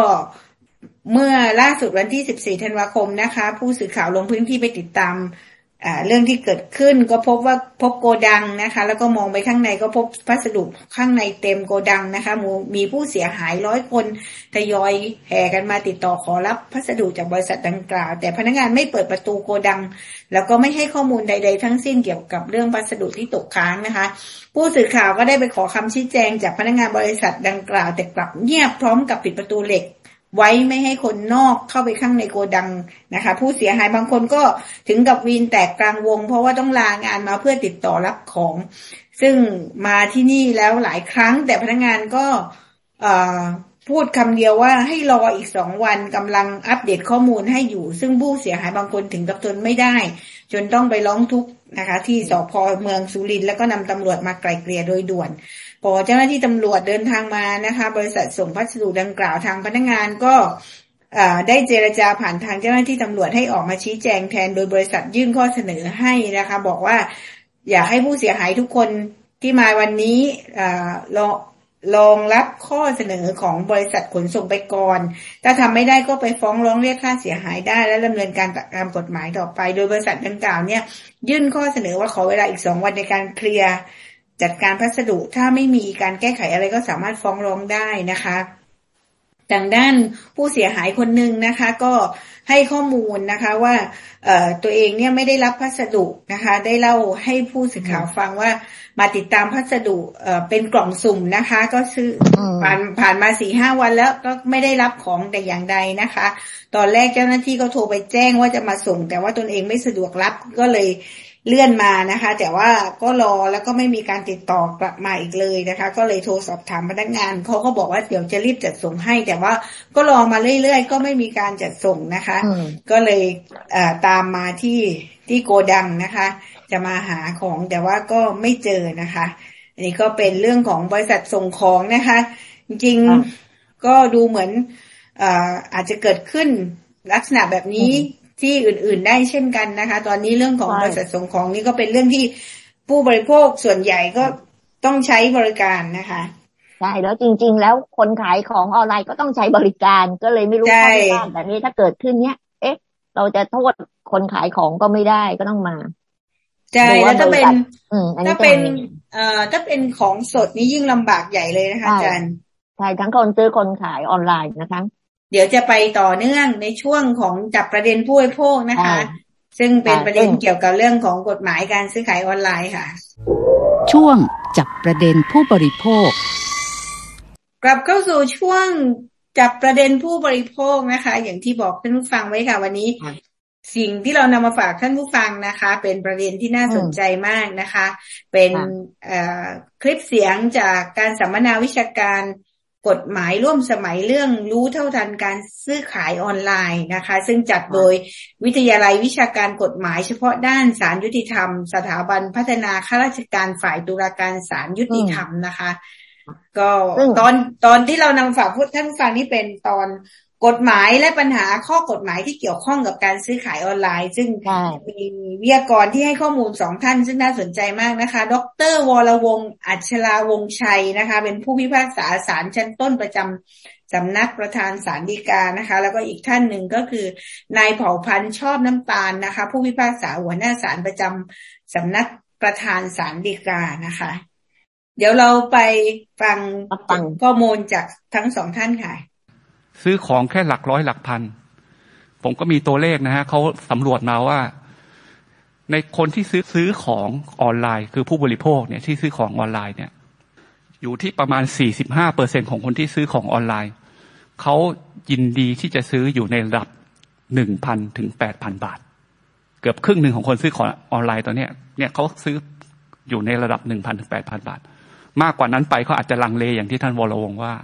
เมื่อล่าสุดวันที่ 14 ธันวาคมนะคะ ผู้สื่อข่าวลงพื้นที่ไปติดตาม เรื่องที่เกิดขึ้นก็พบว่าพบโกดังนะคะ แล้วก็มองไปข้างในก็พบพัสดุข้างในเต็มโกดังนะคะมีผู้เสียหายร้อยคนทยอยแห่กันมาติดต่อขอรับพัสดุจากบริษัทดังกล่าว แต่พนักงานไม่เปิดประตูโกดัง แล้วก็ไม่ให้ข้อมูลใด ๆ ทั้งสิ้นเกี่ยวกับเรื่องพัสดุที่ตกค้างนะคะ ผู้สื่อข่าวก็ได้ไปขอคำชี้แจงจากพนักงานบริษัทดังกล่าว แต่กลับเงียบพร้อมกับปิดประตูเหล็ก ไว้ไม่ให้คนนอกเข้าไปข้างในโกดังนะคะ ผู้เสียหายบางคนก็ถึงกับวีนแตกกลางวง เพราะว่าต้องลางานมาเพื่อติดต่อรับของ ซึ่งมาที่นี่แล้วหลายครั้ง แต่พนักงานก็พูดคำเดียวว่าให้รออีกสองวันกำลังอัปเดตข้อมูลให้อยู่ ซึ่งผู้เสียหายบางคนถึงกับทนไม่ได้ จนต้องไปร้องทุกข์นะคะ ที่สพเมืองสุรินทร์แล้วก็นำตำรวจมาไกลเกลี่ยโดยด่วน พอเจ้าหน้าที่ตำรวจเดินทางมานะคะ บริษัทส่งพัสดุดังกล่าวทางพนักงานก็ได้เจรจาผ่านทางเจ้าหน้าที่ตำรวจให้ออกมาชี้แจงแทนโดยบริษัทยื่นข้อเสนอให้นะคะ บอกว่าอยากให้ผู้เสียหายทุกคนที่มาวันนี้ลองลองรับข้อเสนอของบริษัทขนส่งไปก่อน ถ้าทำไม่ได้ก็ไปฟ้องร้องเรียกค่าเสียหายได้ และดำเนินการตามกฎหมายต่อไป โดยบริษัทดังกล่าวเนี่ยยื่นข้อเสนอว่าขอเวลาอีกสองวันในการเคลียร์ จัดการพัสดุถ้าไม่มีการแก้ไขอะไรก็สามารถฟ้องร้องได้นะคะทางด้านผู้เสียหายคนหนึ่งนะคะ ก็ให้ข้อมูลนะคะว่าตัวเองเนี่ยไม่ได้รับพัสดุนะคะ ได้เล่าให้ผู้สื่อข่าวฟังว่ามาติดตามพัสดุเป็นกล่องสุ่มนะคะ ก็ซื้อผ่านผ่านมาสี่ห้าวันแล้วก็ไม่ได้รับของแต่อย่างใดนะคะ ตอนแรกเจ้าหน้าที่ก็โทรไปแจ้งว่าจะมาส่ง แต่ว่าตนเองไม่สะดวกรับก็เลย เลื่อนมานะคะ แต่ว่าก็รอแล้วก็ไม่มีการติดต่อกลับมาอีกเลยนะคะ ก็เลยโทรสอบถามพนักงานเขาก็บอกว่าเดี๋ยวจะรีบจัดส่งให้ แต่ว่าก็รอมาเรื่อยๆ ก็ไม่มีการจัดส่งนะคะ ก็เลยตามมาที่ที่โกดังนะคะ จะมาหาของแต่ว่าก็ไม่เจอนะคะอันนี้ก็เป็นเรื่องของบริษัทส่งของนะคะ จริงๆก็ดูเหมือนอาจจะเกิดขึ้นลักษณะแบบนี้ ที่อื่น ๆได้เช่นกันนะคะ ตอนนี้เรื่องของบริษัทส่งของนี่ก็เป็นเรื่องที่ผู้บริโภคส่วนใหญ่ก็ต้องใช้บริการนะคะใช่แล้วจริง ๆ แล้วคนขายของออนไลน์ก็ต้องใช้บริการก็เลยไม่รู้ข้อพิพาทแบบนี้ถ้าเกิดขึ้นเนี้ย เอ๊ะ เราจะโทษคนขายของก็ไม่ได้ก็ต้องมาใช่แล้วถ้าเป็นถ้าเป็นเอ่อถ้าเป็นของสดนี่ยิ่งลำบากใหญ่เลยนะคะอาจารย์ใช่ทั้งคนซื้อคนขายออนไลน์นะคะ เดี๋ยวจะไปต่อเนื่องในช่วงของจับประเด็นผู้บริโภคนะคะ ซึ่งเป็นประเด็นเกี่ยวกับเรื่องของกฎหมายการซื้อขายออนไลน์ค่ะ ช่วงจับประเด็นผู้บริโภค กลับเข้าสู่ช่วงจับประเด็นผู้บริโภคนะคะ อย่างที่บอกท่านผู้ฟังไว้ค่ะ วันนี้ สิ่งที่เรานำมาฝากท่านผู้ฟังนะคะ เป็นประเด็นที่น่าสนใจมากนะคะ เป็นคลิปเสียงจากการสัมมนาวิชาการ กฎหมายร่วมสมัยเรื่องรู้เท่าทันการซื้อขายออนไลน์นะคะ ซึ่งจัดโดยวิทยาลัยวิชาการกฎหมายเฉพาะด้านสารยุติธรรม สถาบันพัฒนาข้าราชการฝ่ายตุลาการสารยุติธรรมนะคะ ก็ตอนตอนที่เรานำฝากพูดท่านฟังนี่เป็นตอน กฎหมายและปัญหาข้อกฎหมายที่เกี่ยวข้องกับการซื้อขายออนไลน์ ซึ่งมีวิทยากรที่ให้ข้อมูลสองท่าน ซึ่งน่าสนใจมากนะคะ ดรวรวงอัชลาวงชัยนะคะ เป็นผู้พิพากษาศาลชั้นต้นประจำสำนักประธานศาลฎีกานะคะ แล้วก็อีกท่านหนึ่งก็คือนายเผ่าพันธ์ชอบน้ำตาลนะคะ ผู้พิพากษาหัวหน้าศาลประจำสำนักประธานศาลฎีกานะคะ เดี๋ยวเราไปฟังข้อมูลจากทั้งสองท่านค่ะ ซื้อของแค่หลักร้อยหลักพัน ผมก็มีตัวเลขนะฮะเขาสำรวจมาว่า ในคนที่ซื้อซื้อของออนไลน์ คือผู้บริโภคเนี่ยที่ซื้อของออนไลน์เนี่ย อยู่ที่ประมาณสี่สิบห้าเปอร์เซ็นของคนที่ซื้อของออนไลน์ เขายินดีที่จะซื้ออยู่ในระดับหนึ่งพันถึงแปดพันบาท เกือบครึ่งหนึ่งของคนซื้อของออนไลน์ตอนเนี้ยเนี่ยเขาซื้ออยู่ในระดับหนึ่งพันถึงแปดพันบาท มากกว่านั้นไปเขาอาจจะลังเลอย่างที่ท่านวรวงว่า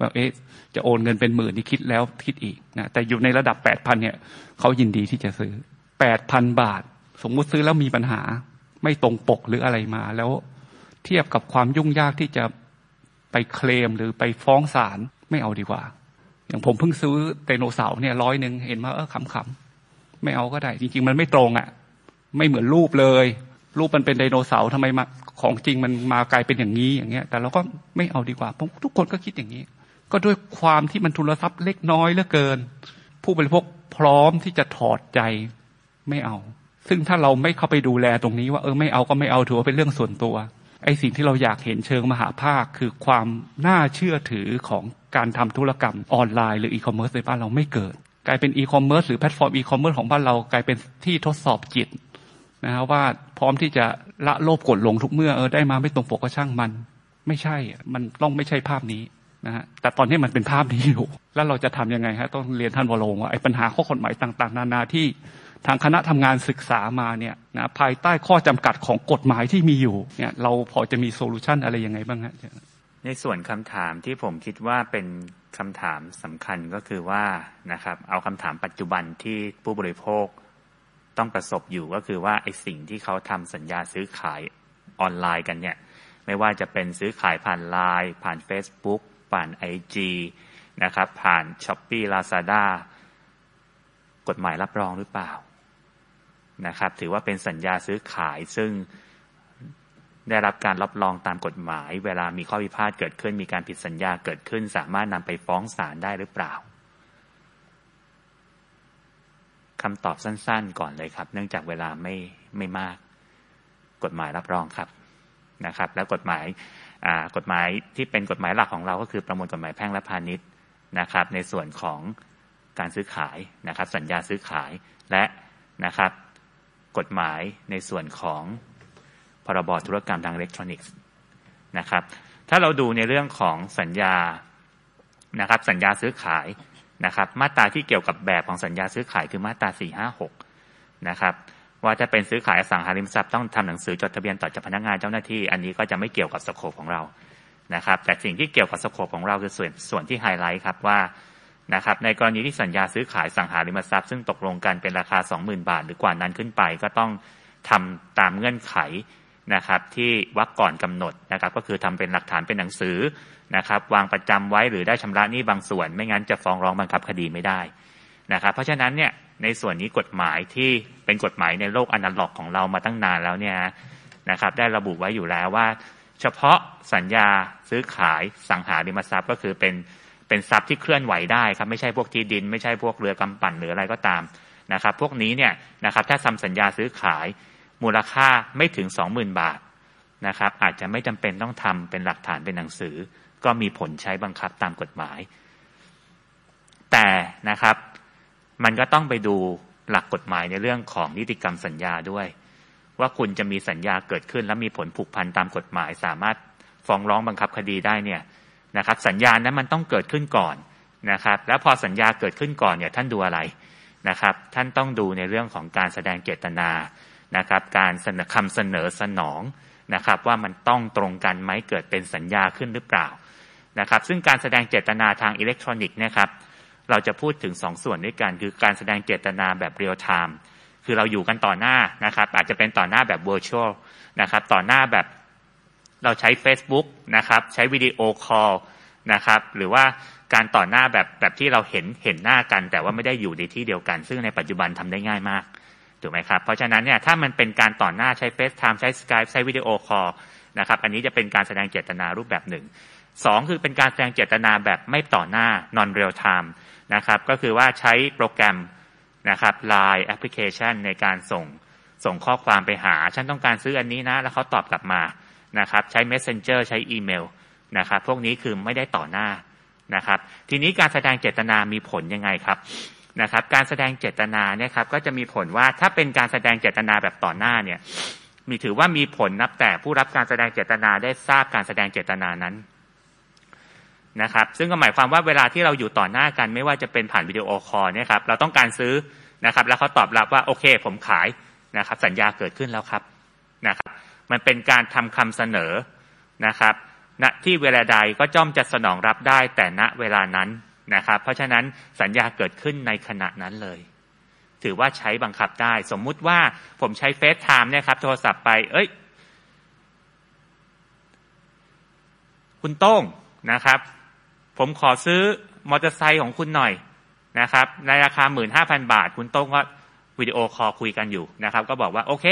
ว่าเอ๊ะ จะโอนเงินเป็นหมื่นนี่คิดแล้วคิดอีกนะแต่อยู่ในระดับแปดพันเนี่ยเขายินดีที่จะซื้อแปดพันบาท สมมุติซื้อแล้วมีปัญหา ไม่ตรงปกหรืออะไรมา แล้วเทียบกับความยุ่งยากที่จะไปเคลมหรือไปฟ้องศาลไม่เอาดีกว่า อย่างผมเพิ่งซื้อไดโนเสาร์เนี่ยร้อยหนึ่งเห็นมาเออขำๆไม่เอาก็ได้ จริง ๆ มันไม่ตรงอะ่ะ ไม่เหมือนรูปเลย รูปมันเป็นไดโนเสาร์ทำไมมาของจริงมันมากลายเป็นอย่างนี้อย่างเงี้ย แต่เราก็ไม่เอาดีกว่าทุกคนก็คิดอย่างนี้ ก็ด้วยความที่มันทุนทรัพย์เล็กน้อยเหลือเกิน ผู้บริโภคพร้อมที่จะถอดใจไม่เอา ซึ่งถ้าเราไม่เข้าไปดูแลตรงนี้ว่าเออไม่เอาก็ไม่เอาถือว่าเป็นเรื่องส่วนตัวไอ้สิ่งที่เราอยากเห็นเชิงมหาภาค คือความน่าเชื่อถือของการทำธุรกรรมออนไลน์หรืออีคอมเมิร์ซในบ้านเราไม่เกิด กลายเป็นอีคอมเมิร์ซหรือแพลตฟอร์มอีคอมเมิร์ซของบ้านเรากลายเป็นที่ทดสอบจิตนะฮะว่าพร้อมที่จะละโลภกดลงทุกเมื่อเออได้มาไม่ตรงปกก็ช่างมัน ไม่ใช่มันต้องไม่ใช่ภาพนี้ นะฮะแต่ตอนนี้มันเป็นภาพนี้อยู่ แล้วเราจะทำยังไงฮะต้องเรียนท่านวโรงว่าไอ้ปัญหาข้อกฎหมายต่าง ๆ นานาที่ทางคณะทำงานศึกษามาเนี่ยนะภายใต้ข้อจำกัดของกฎหมายที่มีอยู่เนี่ยเราพอจะมี solution อะไรยังไงบ้างฮะในส่วนคำถามที่ผมคิดว่าเป็นคำถามสำคัญก็คือว่านะครับเอาคำถามปัจจุบันที่ผู้บริโภคต้องประสบอยู่ก็คือว่าไอ้สิ่งที่เขาทำสัญญาซื้อขายออนไลน์กันเนี่ยไม่ว่าจะเป็นซื้อขายผ่านไลน์ผ่าน Facebook ผ่านไอจีนะครับ ผ่าน s h อ p e e Lazada กฎหมายรับรองหรือเปล่านะครับ ถือว่าเป็นสัญญาซื้อขายซึ่งได้รับการรับรองตามกฎหมาย เวลามีข้อพิพาทเกิดขึ้น มีการผิดสัญญาเกิดขึ้น สามารถนำไปฟ้องศาลได้หรือเปล่าคำตอบสั้น ๆ ก่อนเลยครับ เนื่องจากเวลาไม่ไม่มาก กฎหมายรับรองครับนะครับ แล้วกฎหมาย กฎหมายที่เป็นกฎหมายหลักของเราก็คือประมวลกฎหมายแพ่งและพาณิชย์นะครับ ในส่วนของการซื้อขายนะครับ สัญญาซื้อขายและนะครับ กฎหมายในส่วนของพรบธุรกรรมทางอิเล็กทรอนิกส์นะครับ ถ้าเราดูในเรื่องของสัญญานะครับ สัญญาซื้อขายนะครับ มาตราที่เกี่ยวกับแบบของสัญญาซื้อขายคือมาตราสี่ห้าหกนะครับ ว่าจะเป็นซื้อขายอสังหาริมทรัพย์ต้องทำหนังสือจดทะเบียนต่อจากพนักงานเจ้าหน้าที่ อันนี้ก็จะไม่เกี่ยวกับสโคปของเรานะครับ แต่สิ่งที่เกี่ยวกับสโคปของเราคือส่วนส่วนที่ไฮไลท์ครับว่านะครับในกรณีที่สัญญาซื้อขายสังหาริมทรัพย์ซึ่งตกลงกันเป็นราคา 20,000 บาท หรือกว่านั้นขึ้นไปก็ต้องทำตามเงื่อนไขนะครับที่วักก่อนกำหนดนะครับก็คือทำเป็นหลักฐานเป็นหนังสือนะครับวางประจำไว้หรือได้ชำระหนี้บางส่วน ไม่งั้นจะฟ้องร้องบังคับคดีไม่ได้ นะครับเพราะฉะนั้นเนี่ยในส่วนนี้กฎหมายที่เป็นกฎหมายในโลกอนาล็อกของเรามาตั้งนานแล้วเนี่ยนะครับได้ระบุไว้อยู่แล้วว่า เฉพาะสัญญาซื้อขายสังหาริมทรัพย์ก็คือเป็นเป็นทรัพย์ที่เคลื่อนไหวได้ครับไม่ใช่พวกที่ดิน ไม่ใช่พวกเรือกำปั่นหรืออะไรก็ตามนะครับ พวกนี้เนี่ยนะครับถ้าทำสัญญาซื้อขายมูลค่าไม่ถึงสองหมื่นบาทนะครับ อาจจะไม่จำเป็นต้องทำเป็นหลักฐานเป็นหนังสือ ก็มีผลใช้บังคับตามกฎหมาย แต่นะครับ มันก็ต้องไปดูหลักกฎหมายในเรื่องของนิติกรรมสัญญาด้วย ว่าคุณจะมีสัญญาเกิดขึ้น และมีผลผูกพันตามกฎหมาย สามารถฟ้องร้องบังคับคดีได้เนี่ยนะครับ สัญญานั้นมันต้องเกิดขึ้นก่อนนะครับ แล้วพอสัญญาเกิดขึ้นก่อนเนี่ยท่านดูอะไรนะครับ ท่านต้องดูในเรื่องของการแสดงเจตนานะครับ การเสนอคำเสนอสนองนะครับ ว่ามันต้องตรงกันไหมเกิดเป็นสัญญาขึ้นหรือเปล่านะครับ ซึ่งการแสดงเจตนาทางอิเล็กทรอนิกส์นะครับ เราจะพูดถึงสองส่วนด้วยกันคือการแสดงเจตนาแบบ real time คือเราอยู่กันต่อหน้านะครับ อาจจะเป็นต่อหน้าแบบ virtual นะครับ ต่อหน้าแบบเราใช้ Facebook นะครับ ใช้วิดีโอคอลนะครับ หรือว่าการต่อหน้าแบบแบบที่เราเห็นเห็นหน้ากัน แต่ว่าไม่ได้อยู่ในที่เดียวกัน ซึ่งในปัจจุบันทำได้ง่ายมากถูกไหมครับเพราะฉะนั้นเนี่ยถ้ามันเป็นการต่อหน้าใช้ FaceTime ใช้ Skype ใช้วิดีโอคอลนะครับอันนี้จะเป็นการแสดงเจตนารูปแบบหนึ่งสองคือเป็นการแสดงเจตนาแบบไม่ต่อหน้า non real time นะครับ ก็คือว่าใช้โปรแกรมนะครับ Line แอปพลิเคชันในการส่งส่งข้อความไปหา ฉันต้องการซื้ออันนี้นะ แล้วเขาตอบกลับมานะครับ ใช้ Messenger ใช้อีเมลนะครับ พวกนี้คือไม่ได้ต่อหน้านะครับ ทีนี้การแสดงเจตนามีผลยังไงครับนะครับ การแสดงเจตนาเนี่ยครับก็จะมีผลว่าถ้าเป็นการแสดงเจตนาแบบต่อหน้าเนี่ยมีถือว่ามีผลนับแต่ผู้รับการแสดงเจตนาได้ทราบการแสดงเจตนานั้น นะครับ ซึ่งก็หมายความว่าเวลาที่เราอยู่ต่อหน้ากันไม่ว่าจะเป็นผ่านวิดีโอคอลเนี่ยครับเราต้องการซื้อนะครับ แล้วเขาตอบรับว่าโอเค ผมขายนะครับ สัญญาเกิดขึ้นแล้วครับนะครับ มันเป็นการทำคำเสนอนะครับณที่เวลาใดก็จ้อมจะสนองรับได้แต่ณเวลานั้นนะครับ เพราะฉะนั้นสัญญาเกิดขึ้นในขณะนั้นเลย ถือว่าใช้บังคับได้ สมมุติว่าผมใช้ FaceTime เนี่ยครับโทรศัพท์ไป เอ้ย คุณโต้งนะครับ ผมขอซื้อมอเตอร์ไซค์ของคุณหน่อยนะครับ ในราคาหมื่นห้าพันบาท คุณโต้งก็วิดีโอคอลคุยกันอยู่นะครับ ก็บอกว่าโอเค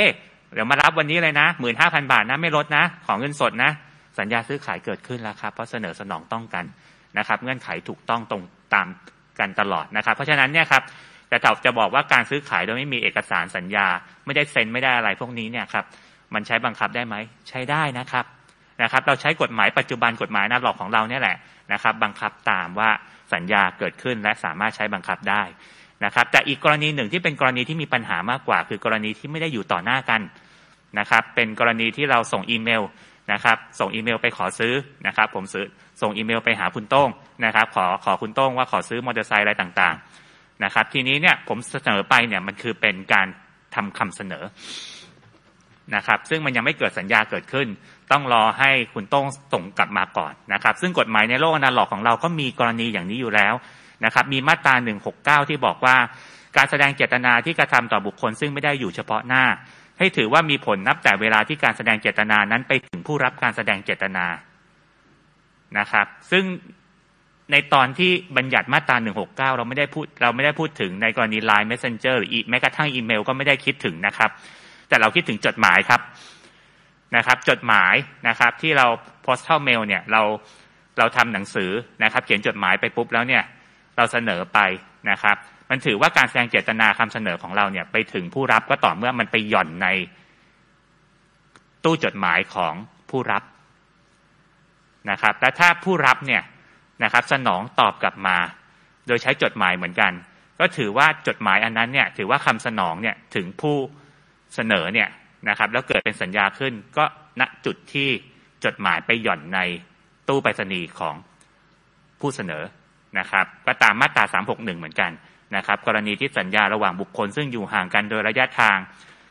เดี๋ยวมารับวันนี้เลยนะหมื่นห้าพันบาทนะไม่ลดนะ ขอเงินสดนะ สัญญาซื้อขายเกิดขึ้นแล้วครับ เพราะเสนอสนองต้องกันนะครับ เงื่อนไขถูกต้องตรงตามกันตลอดนะครับ เพราะฉะนั้นเนี่ยครับแต่ถ้าจะบอกว่าการซื้อขายโดยไม่มีเอกสารสัญญา ไม่ได้เซ็นไม่ได้อะไรพวกนี้เนี่ยครับมันใช้บังคับได้ไหมใช้ได้นะครับ นะครับ เราใช้กฎหมายปัจจุบันกฎหมายนาหลอกของเราเนี่ยแหละนะครับ บังคับตามว่าสัญญาเกิดขึ้นและสามารถใช้บังคับได้นะครับแต่อีกกรณีหนึ่งที่เป็นกรณีที่มีปัญหามากกว่า คือกรณีที่ไม่ได้อยู่ต่อหน้ากันนะครับ เป็นกรณีที่เราส่งอีเมลนะครับ ส่งอีเมลไปขอซื้อนะครับ ผมซื้อส่งอีเมลไปหาคุณโต้งนะครับ ขอขอคุณโต้งว่าขอซื้อมอเตอร์ไซค์อะไรต่างๆนะครับ ทีนี้เนี่ยผมเสนอไปเนี่ยมันคือเป็นการทำคำเสนอนะครับ ซึ่งมันยังไม่เกิดสัญญาเกิดขึ้น ต้องรอให้คุณต้องส่งกลับมาก่อนนะครับ ซึ่งกฎหมายในโลกอนาล็อกของเราก็มีกรณีอย่างนี้อยู่แล้วนะครับ มีมาตรา 169 ที่บอกว่า การแสดงเจตนาที่กระทำต่อบุคคล ซึ่งไม่ได้อยู่เฉพาะหน้า ให้ถือว่ามีผลนับแต่เวลาที่การแสดงเจตนานั้นไปถึงผู้รับการแสดงเจตนานะครับ ซึ่งในตอนที่บัญญัติมาตรา 169 เราไม่ได้พูดเราไม่ได้พูดถึงในกรณี Line Messenger หรือแม้กระทั่งอีเมลก็ไม่ได้คิดถึงนะครับ แต่เราคิดถึงจดหมายครับ นะครับจดหมายนะครับที่เรา postal mail เนี่ยเราเราทำหนังสือนะครับ เขียนจดหมายไปปุ๊บแล้วเนี่ยเราเสนอไปนะครับ มันถือว่าการแสดงเจตนาคำเสนอของเราเนี่ยไปถึงผู้รับก็ต่อเมื่อมันไปหย่อนในตู้จดหมายของผู้รับนะครับ และถ้าผู้รับเนี่ยนะครับ สนองตอบกลับมา โดยใช้จดหมายเหมือนกัน ก็ถือว่าจดหมายอันนั้นเนี่ยถือว่าคำสนองเนี่ยถึงผู้เสนอเนี่ย นะครับ แล้วเกิดเป็นสัญญาขึ้นก็ณจุดที่จดหมายไปหย่อนในตู้ไปรษณีย์ของผู้เสนอนะครับ ก็ตามมาตรา 361 เหมือนกันนะครับ กรณีที่สัญญาระหว่างบุคคล ซึ่งอยู่ห่างกันโดยระยะทาง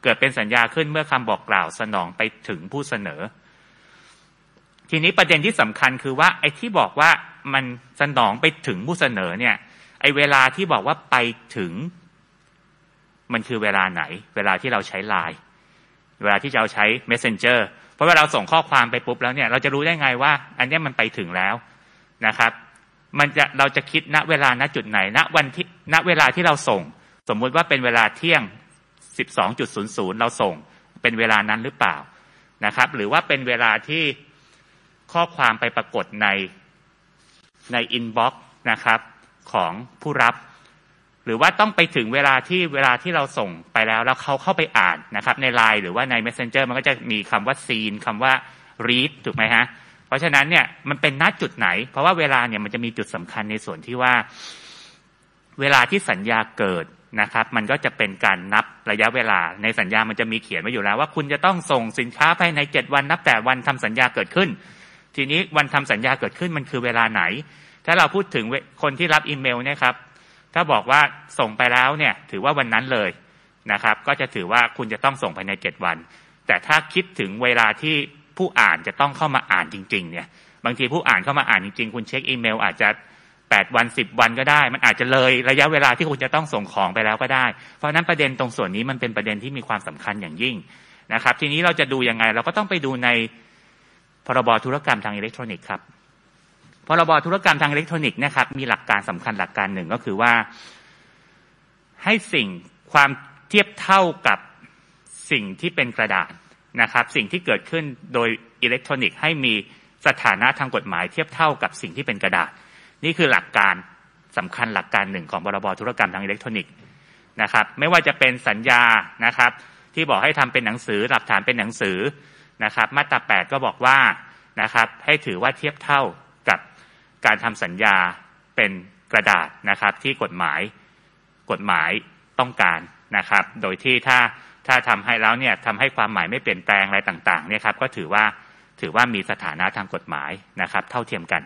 เกิดเป็นสัญญาขึ้นเมื่อคำบอกกล่าวสนองไปถึงผู้เสนอ ทีนี้ประเด็นที่สำคัญคือว่าไอ้ที่บอกว่ามันสนองไปถึงผู้เสนอเนี่ย ไอ้เวลาที่บอกว่าไปถึง มันคือเวลาไหน เวลาที่เราใช้ไลน์ เวลาที่จะเอาใช้ messenger เพราะเวลาเราส่งข้อความไปปุ๊บแล้วเนี่ยเราจะรู้ได้ไงว่า อันนี้มันไปถึงแล้วนะครับ มันจะเราจะคิดณเวลาณจุดไหนณวันที่ณเวลาที่เราส่ง สมมุติว่าเป็นเวลาเที่ยง 12.00 เราส่ง เป็นเวลานั้นหรือเปล่านะครับ หรือว่าเป็นเวลาที่ข้อความไปปรากฏในในอินบ็อกซ์นะครับของผู้รับ หรือว่าต้องไปถึงเวลาที่เวลาที่เราส่งไปแล้ว แล้วเขาเข้าไปอ่านนะครับในไลน์หรือว่าใน Messenger มันก็จะมีคำว่า seen คำว่า read ถูกไหมฮะ เพราะฉะนั้นเนี่ยมันเป็นนัดจุดไหน เพราะว่าเวลาเนี่ยมันจะมีจุดสำคัญในส่วนที่ว่า เวลาที่สัญญาเกิดนะครับ มันก็จะเป็นการนับระยะเวลา ในสัญญามันจะมีเขียนไว้อยู่แล้ว ว่าคุณจะต้องส่งสินค้าภายในเจ็ดวันนับแต่วันทำสัญญาเกิดขึ้น ทีนี้วันทำสัญญาเกิดขึ้นมันคือเวลาไหน ถ้าเราพูดถึงคนที่รับอีเมลเนี่ยครับ ถ้าบอกว่าส่งไปแล้วเนี่ยถือว่าวันนั้นเลยนะครับ ก็จะถือว่าคุณจะต้องส่งภายในเจ็ดวัน แต่ถ้าคิดถึงเวลาที่ผู้อ่านจะต้องเข้ามาอ่านจริง ๆ เนี่ย บางทีผู้อ่านเข้ามาอ่านจริง ๆ คุณเช็คอีเมลอาจจะแปดวันสิบวันก็ได้ มันอาจจะเลยระยะเวลาที่คุณจะต้องส่งของไปแล้วก็ได้ เพราะนั้นประเด็นตรงส่วนนี้มันเป็นประเด็นที่มีความสำคัญอย่างยิ่งนะครับ ทีนี้เราจะดูยังไง เราก็ต้องไปดูในพรบธุรกรรมทางอิเล็กทรอนิกส์ครับ พรบธุรกรรมทางอิเล็กทรอนิกส์นะครับ มีหลักการสำคัญหลักการหนึ่งก็คือว่า ให้สิ่งความเทียบเท่ากับสิ่งที่เป็นกระดาษนะครับ สิ่งที่เกิดขึ้นโดยอิเล็กทรอนิกส์ให้มีสถานะทางกฎหมายเทียบเท่ากับสิ่งที่เป็นกระดาษ นี่คือหลักการสำคัญหลักการหนึ่งของพรบธุรกรรมทางอิเล็กทรอนิกส์นะครับ ไม่ว่าจะเป็นสัญญานะครับ ที่บอกให้ทำเป็นหนังสือหลักฐานเป็นหนังสือนะครับ มาตราแปดก็บอกว่านะครับ ให้ถือว่าเทียบเท่า การทำสัญญาเป็นกระดาษนะครับ ที่กฎหมายกฎหมายต้องการนะครับ โดยที่ถ้าถ้าทำให้แล้วเนี่ยทำให้ความหมายไม่เปลี่ยนแปลงอะไรต่างๆเนี่ยครับก็ถือว่าถือว่ามีสถานะทางกฎหมายนะครับ เท่าเทียมกัน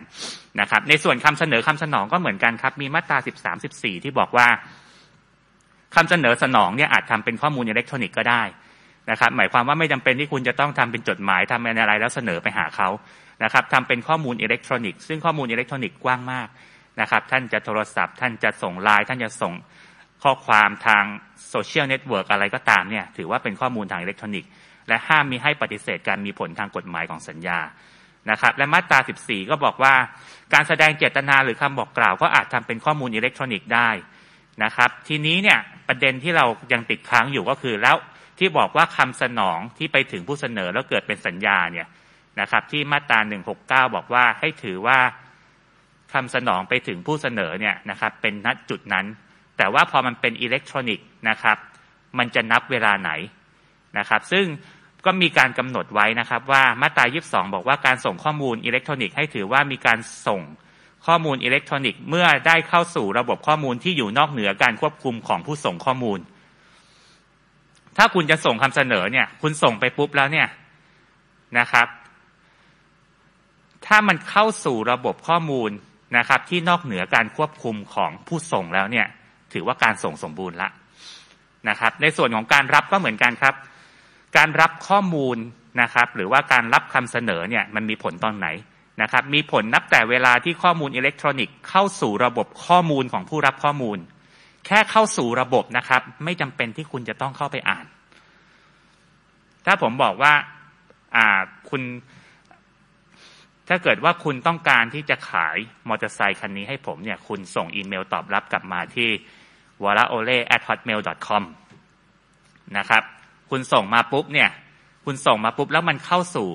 นะครับ ในส่วนคำเสนอคำสนองก็เหมือนกันครับ มีมาตราสิบสามสิบสี่ที่บอกว่าคำเสนอสนองเนี่ยอาจทำเป็นข้อมูลอิเล็กทรอนิกส์ก็ได้นะครับ หมายความว่าไม่จำเป็นที่คุณจะต้องทำเป็นจดหมายทำเป็นอะไรแล้วเสนอไปหาเขา นะครับทำเป็นข้อมูลอิเล็กทรอนิกส์ซึ่งข้อมูลอิเล็กทรอนิกส์กว้างมากนะครับท่านจะโทรศัพท์ ท่านจะส่งไลน์ท่านจะส่งข้อความทางโซเชียลเน็ตเวิร์กอะไรก็ตามเนี่ยถือว่าเป็นข้อมูลทางอิเล็กทรอนิกส์ และห้ามมิให้ปฏิเสธการมีผลทางกฎหมายของสัญญานะครับและมาตรา 14 ก็บอกว่า การแสดงเจตนาหรือคำบอกกล่าว ก็อาจทำเป็นข้อมูลอิเล็กทรอนิกส์ได้นะครับทีนี้เนี่ยประเด็นที่เรายังติดค้างอยู่ก็คือแล้วที่บอกว่าคำสนองที่ไปถึงผู้เสนอแล้วเกิดเป็นสัญญาเนี่ย นะครับ ที่มาตรา169 บอกว่าให้ถือว่าคำสนองไปถึงผู้เสนอเนี่ยนะครับเป็นณจุดนั้น แต่ว่าพอมันเป็นอิเล็กทรอนิกส์นะครับ มันจะนับเวลาไหนนะครับ ซึ่งก็มีการกำหนดไว้นะครับว่ามาตรา22 บอกว่าการส่งข้อมูลอิเล็กทรอนิกส์ให้ถือว่ามีการส่งข้อมูลอิเล็กทรอนิกส์เมื่อได้เข้าสู่ระบบข้อมูลที่อยู่นอกเหนือการควบคุมของผู้ส่งข้อมูล ถ้าคุณจะส่งคำเสนอเนี่ย คุณส่งไปปุ๊บแล้วเนี่ยนะครับ ถ้ามันเข้าสู่ระบบข้อมูลนะครับ ที่นอกเหนือการควบคุมของผู้ส่งแล้วเนี่ย ถือว่าการส่งสมบูรณ์ละนะครับ ในส่วนของการรับก็เหมือนกันครับ การรับข้อมูลนะครับ หรือว่าการรับคำเสนอเนี่ยมันมีผลตอนไหนนะครับ มีผลนับแต่เวลาที่ข้อมูลอิเล็กทรอนิกส์เข้าสู่ระบบข้อมูลของผู้รับข้อมูล แค่เข้าสู่ระบบนะครับ ไม่จำเป็นที่คุณจะต้องเข้าไปอ่าน ถ้าผมบอกว่า อ่าคุณ ถ้าเกิดว่าคุณต้องการที่จะขายมอเตอร์ไซคันนี้ให้ผมเนี่ย คุณส่งอีเมลตอบรับกลับมาที่ w a l a o l e at hotmail com นะครับ คุณส่งมาปุ๊บเนี่ย คุณส่งมาปุ๊บแล้วมันเข้าสู่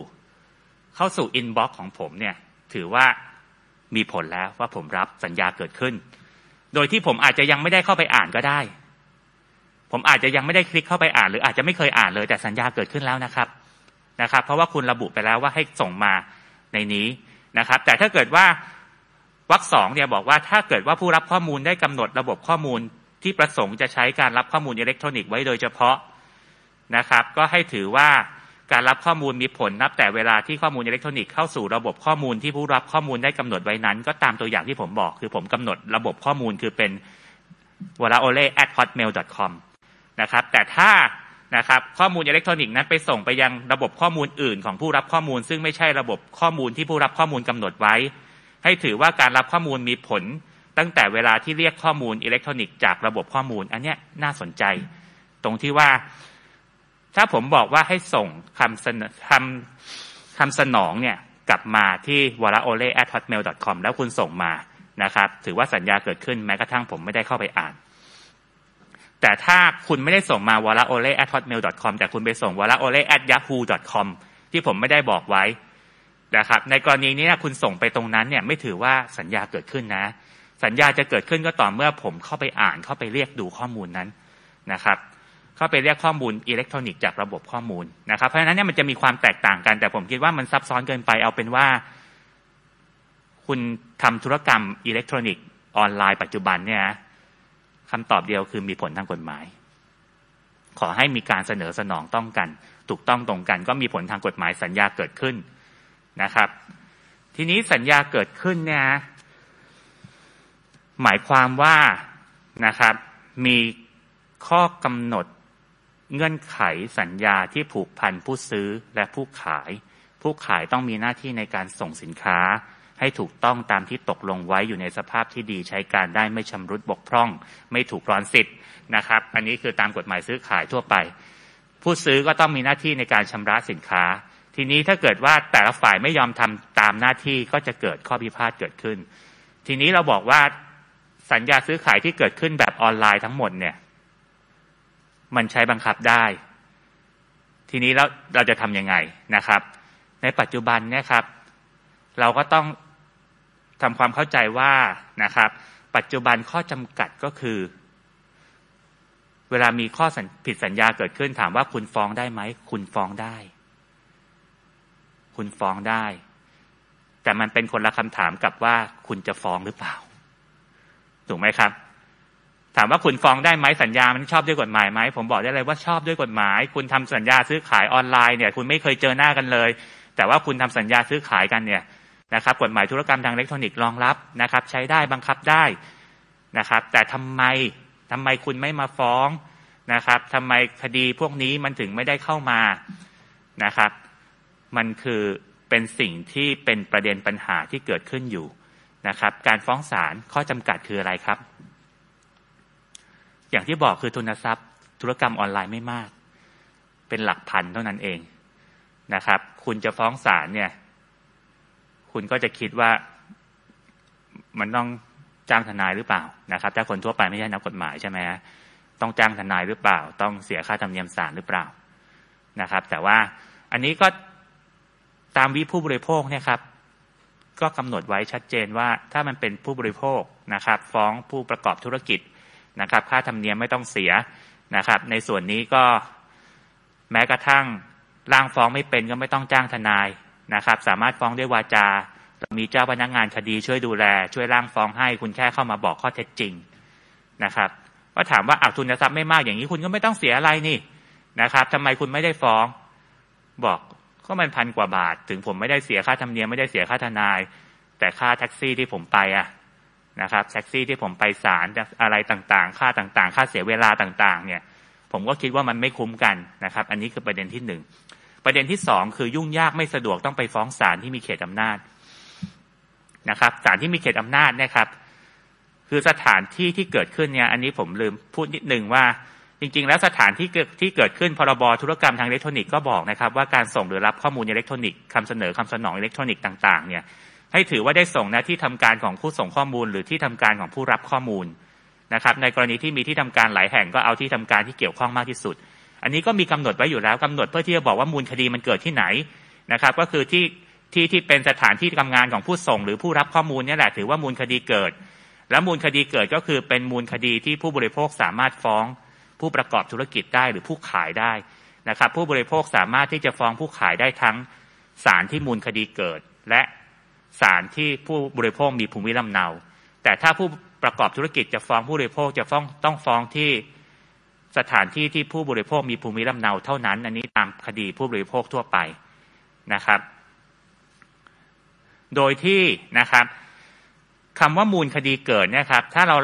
เข้าสู่อินบ็อกซ์ของผมเนี่ย ถือว่ามีผลแล้วว่าผมรับสัญญาเกิดขึ้น โดยที่ผมอาจจะยังไม่ได้เข้าไปอ่านก็ได้ ผมอาจจะยังไม่ได้คลิกเข้าไปอ่าน หรืออาจจะไม่เคยอ่านเลยแต่สัญญาเกิดขึ้นแล้วนะครับ นะครับ เพราะว่าคุณระบุไปแล้วว่าให้ส่งมา ในนี้นะครับ แต่ถ้าเกิดว่าวรรคสองเนี่ยบอกว่าถ้าเกิดว่าผู้รับข้อมูลได้กำหนดระบบข้อมูลที่ประสงค์จะใช้การรับข้อมูลอิเล็กทรอนิกส์ไว้โดยเฉพาะนะครับ ก็ให้ถือว่าการรับข้อมูลมีผลนับแต่เวลาที่ข้อมูลอิเล็กทรอนิกส์เข้าสู่ระบบข้อมูลที่ผู้รับข้อมูลได้กำหนดไว้นั้น ก็ตามตัวอย่างที่ผมบอก คือผมกำหนดระบบข้อมูลคือเป็น w a l a o l e at hotmail com นะครับแต่ถ้า นะครับข้อมูลอิเล็กทรอนิกส์นั้นไปส่งไปยังระบบข้อมูลอื่นของผู้รับข้อมูล ซึ่งไม่ใช่ระบบข้อมูลที่ผู้รับข้อมูลกำหนดไว้ ให้ถือว่าการรับข้อมูลมีผล ตั้งแต่เวลาที่เรียกข้อมูลอิเล็กทรอนิกส์จากระบบข้อมูล อันนี้น่าสนใจ ตรงที่ว่า ถ้าผมบอกว่าให้ส่งคำเสนอคำคำสนองเนี่ยกลับมาที่ w a l a o l e h o t m a i l c o m แล้วคุณส่งมานะครับ ถือว่าสัญญาเกิดขึ้นแม้กระทั่งผมไม่ได้เข้าไปอ่าน แต่ถ้าคุณไม่ได้ส่งมา w a l a o l e at hotmail com แต่คุณไปส่ง w a l a o l e at yahoo com ที่ผมไม่ได้บอกไว้นะครับ ในกรณีนี้คุณส่งไปตรงนั้นเนี่ยไม่ถือว่าสัญญาเกิดขึ้นนะ สัญญาจะเกิดขึ้นก็ต่อเมื่อผมเข้าไปอ่านเข้าไปเรียกดูข้อมูลนั้นนะครับเข้าไปเรียกข้อมูลอิเล็กทรอนิกส์จากระบบข้อมูลนะครับ เพราะฉะนั้นเนี่ยมันจะมีความแตกต่างกัน แต่ผมคิดว่ามันซับซ้อนเกินไปเอาเป็นว่า คุณทำธุรกรรมอิเล็กทรอนิกส์ออนไลน์ปัจจุบันเนี่ย คำตอบเดียวคือมีผลทางกฎหมาย ขอให้มีการเสนอสนองต้องกัน ถูกต้องตรงกัน ก็มีผลทางกฎหมายสัญญาเกิดขึ้นนะครับ ทีนี้สัญญาเกิดขึ้นเนี่ยหมายความว่านะครับ มีข้อกำหนดเงื่อนไขสัญญาที่ผูกพันผู้ซื้อและผู้ขาย ผู้ขายต้องมีหน้าที่ในการส่งสินค้า ให้ถูกต้องตามที่ตกลงไว้อยู่ในสภาพที่ดีใช้การได้ไม่ชำรุดบกพร่อง ไม่ถูกรอนสิทธิ์นะครับ อันนี้คือตามกฎหมายซื้อขายทั่วไป ผู้ซื้อก็ต้องมีหน้าที่ในการชำระสินค้า ทีนี้ถ้าเกิดว่าแต่ละฝ่ายไม่ยอมทำตามหน้าที่ก็จะเกิดข้อพิพาทเกิดขึ้น ทีนี้เราบอกว่าสัญญาซื้อขายที่เกิดขึ้นแบบออนไลน์ทั้งหมดเนี่ย มันใช้บังคับได้ ทีนี้เราเราจะทำยังไงนะครับ ในปัจจุบันเนี่ยครับ เราก็ต้อง ทำความเข้าใจว่านะครับ ปัจจุบันข้อจำกัดก็คือ เวลามีข้อผิดสัญญาเกิดขึ้นถามว่าคุณฟ้องได้ไหม คุณฟ้องได้ คุณฟ้องได้ แต่มันเป็นคนละคำถามกับว่าคุณจะฟ้องหรือเปล่า ถูกไหมครับถามว่าคุณฟ้องได้ไหมสัญญา มันชอบด้วยกฎหมายไหมผมบอกได้เลยว่าชอบด้วยกฎหมาย คุณทำสัญญาซื้อขายออนไลน์เนี่ย คุณไม่เคยเจอหน้ากันเลย แต่ว่าคุณทำสัญญาซื้อขายกันเนี่ย นะครับกฎหมายธุรกรรมทางอิเล็กทรอนิกส์รองรับนะครับ ใช้ได้บังคับได้นะครับ แต่ทำไมทำไมคุณไม่มาฟ้องนะครับทำไมคดีพวกนี้มันถึงไม่ได้เข้ามานะครับ มันคือเป็นสิ่งที่เป็นประเด็นปัญหาที่เกิดขึ้นอยู่นะครับ การฟ้องศาลข้อจำกัดคืออะไรครับ อย่างที่บอกคือทุนทรัพย์ ธุรกรรมออนไลน์ไม่มาก เป็นหลักพันเท่านั้นเองนะครับ คุณจะฟ้องศาลเนี่ย คุณก็จะคิดว่ามันต้องจ้างทนายหรือเปล่านะครับ ถ้าคนทั่วไปไม่ใช่นักกฎหมายใช่ไหมฮะต้องจ้างทนายหรือเปล่า ต้องเสียค่าธรรมเนียมศาลหรือเปล่านะครับ แต่ว่าอันนี้ก็ตามวิผู้บริโภคเนี่ยครับ ก็กำหนดไว้ชัดเจนว่าถ้ามันเป็นผู้บริโภคนะครับ ฟ้องผู้ประกอบธุรกิจนะครับ ค่าธรรมเนียมไม่ต้องเสียนะครับ ในส่วนนี้ก็แม้กระทั่งร่างฟ้องไม่เป็นก็ไม่ต้องจ้างทนาย นะครับ สามารถฟ้องด้วยวาจามีเจ้าพนักงานคดีช่วยดูแล ช่วยร่างฟ้องให้คุณแค่เข้ามาบอกข้อเท็จจริงนะครับก็ถามว่าอาทุนทรัพย์ไม่มากอย่างนี้คุณก็ไม่ต้องเสียอะไรนี่นะครับทำไมคุณไม่ได้ฟ้อง บอกก็มันพันกว่าบาท ถึงผมไม่ได้เสียค่าธรรมเนียมไม่ได้เสียค่าทนาย แต่ค่าแท็กซี่ที่ผมไปอะนะครับแท็กซี่ที่ผมไปศาลอะไรต่างๆ ค่าต่างๆ ค่าเสียเวลาต่าง ๆ เนี่ย ผมก็คิดว่ามันไม่คุ้มกันนะครับ อันนี้คือประเด็นที่หนึ่ง ประเด็นที่สองคือยุ่งยากไม่สะดวกต้องไปฟ้องศาลที่มีเขตอำนาจนะครับศาลที่มีเขตอำนาจนะครับ คือสถานที่ที่เกิดขึ้นเนี่ย อันนี้ผมลืมพูดนิดนึงว่า จริง ๆ แล้วสถานที่เกิดที่เกิดขึ้นพรบธุรกรรมทางอิเล็กทรอนิกส์ก็บอกนะครับ ว่าการส่งหรือรับข้อมูลอิเล็กทรอนิกส์คำเสนอคำสนองอิเล็กทรอนิกส์ต่าง ๆ เนี่ย ให้ถือว่าได้ส่งนะที่ทำการของผู้ส่งข้อมูล หรือที่ทำการของผู้รับข้อมูลนะครับ ในกรณีที่มีที่ทำการหลายแห่งก็เอาที่ทำการที่เกี่ยวข้องมากที่สุด อันนี้ก็มีกำหนดไว้อยู่แล้วกำหนดเพื่อที่จะบอกว่ามูลคดีมันเกิดที่ไหนนะครับ ก็คือที่ที่ที่เป็นสถานที่ทำงานของผู้ส่ง หรือผู้รับข้อมูลนี่แหละถือว่ามูลคดีเกิด และมูลคดีเกิดก็คือเป็นมูลคดีที่ผู้บริโภคสามารถฟ้อง ผู้ประกอบธุรกิจได้หรือผู้ขายได้นะครับ ผู้บริโภคสามารถที่จะฟ้องผู้ขายได้ทั้งศาลที่มูลคดีเกิด และศาลที่ผู้บริโภคมีภูมิลำเนา แต่ถ้าผู้ประกอบธุรกิจจะฟ้องผู้บริโภคจะฟ้องต้องฟ้องที่ สถานที่ที่ผู้บริโภคมีภูมิลำเนาเท่านั้น อันนี้ตามคดีผู้บริโภคทั่วไปนะครับ โดยที่นะครับคำว่ามูลคดีเกิดเนี่ยครับ ถ้าเรา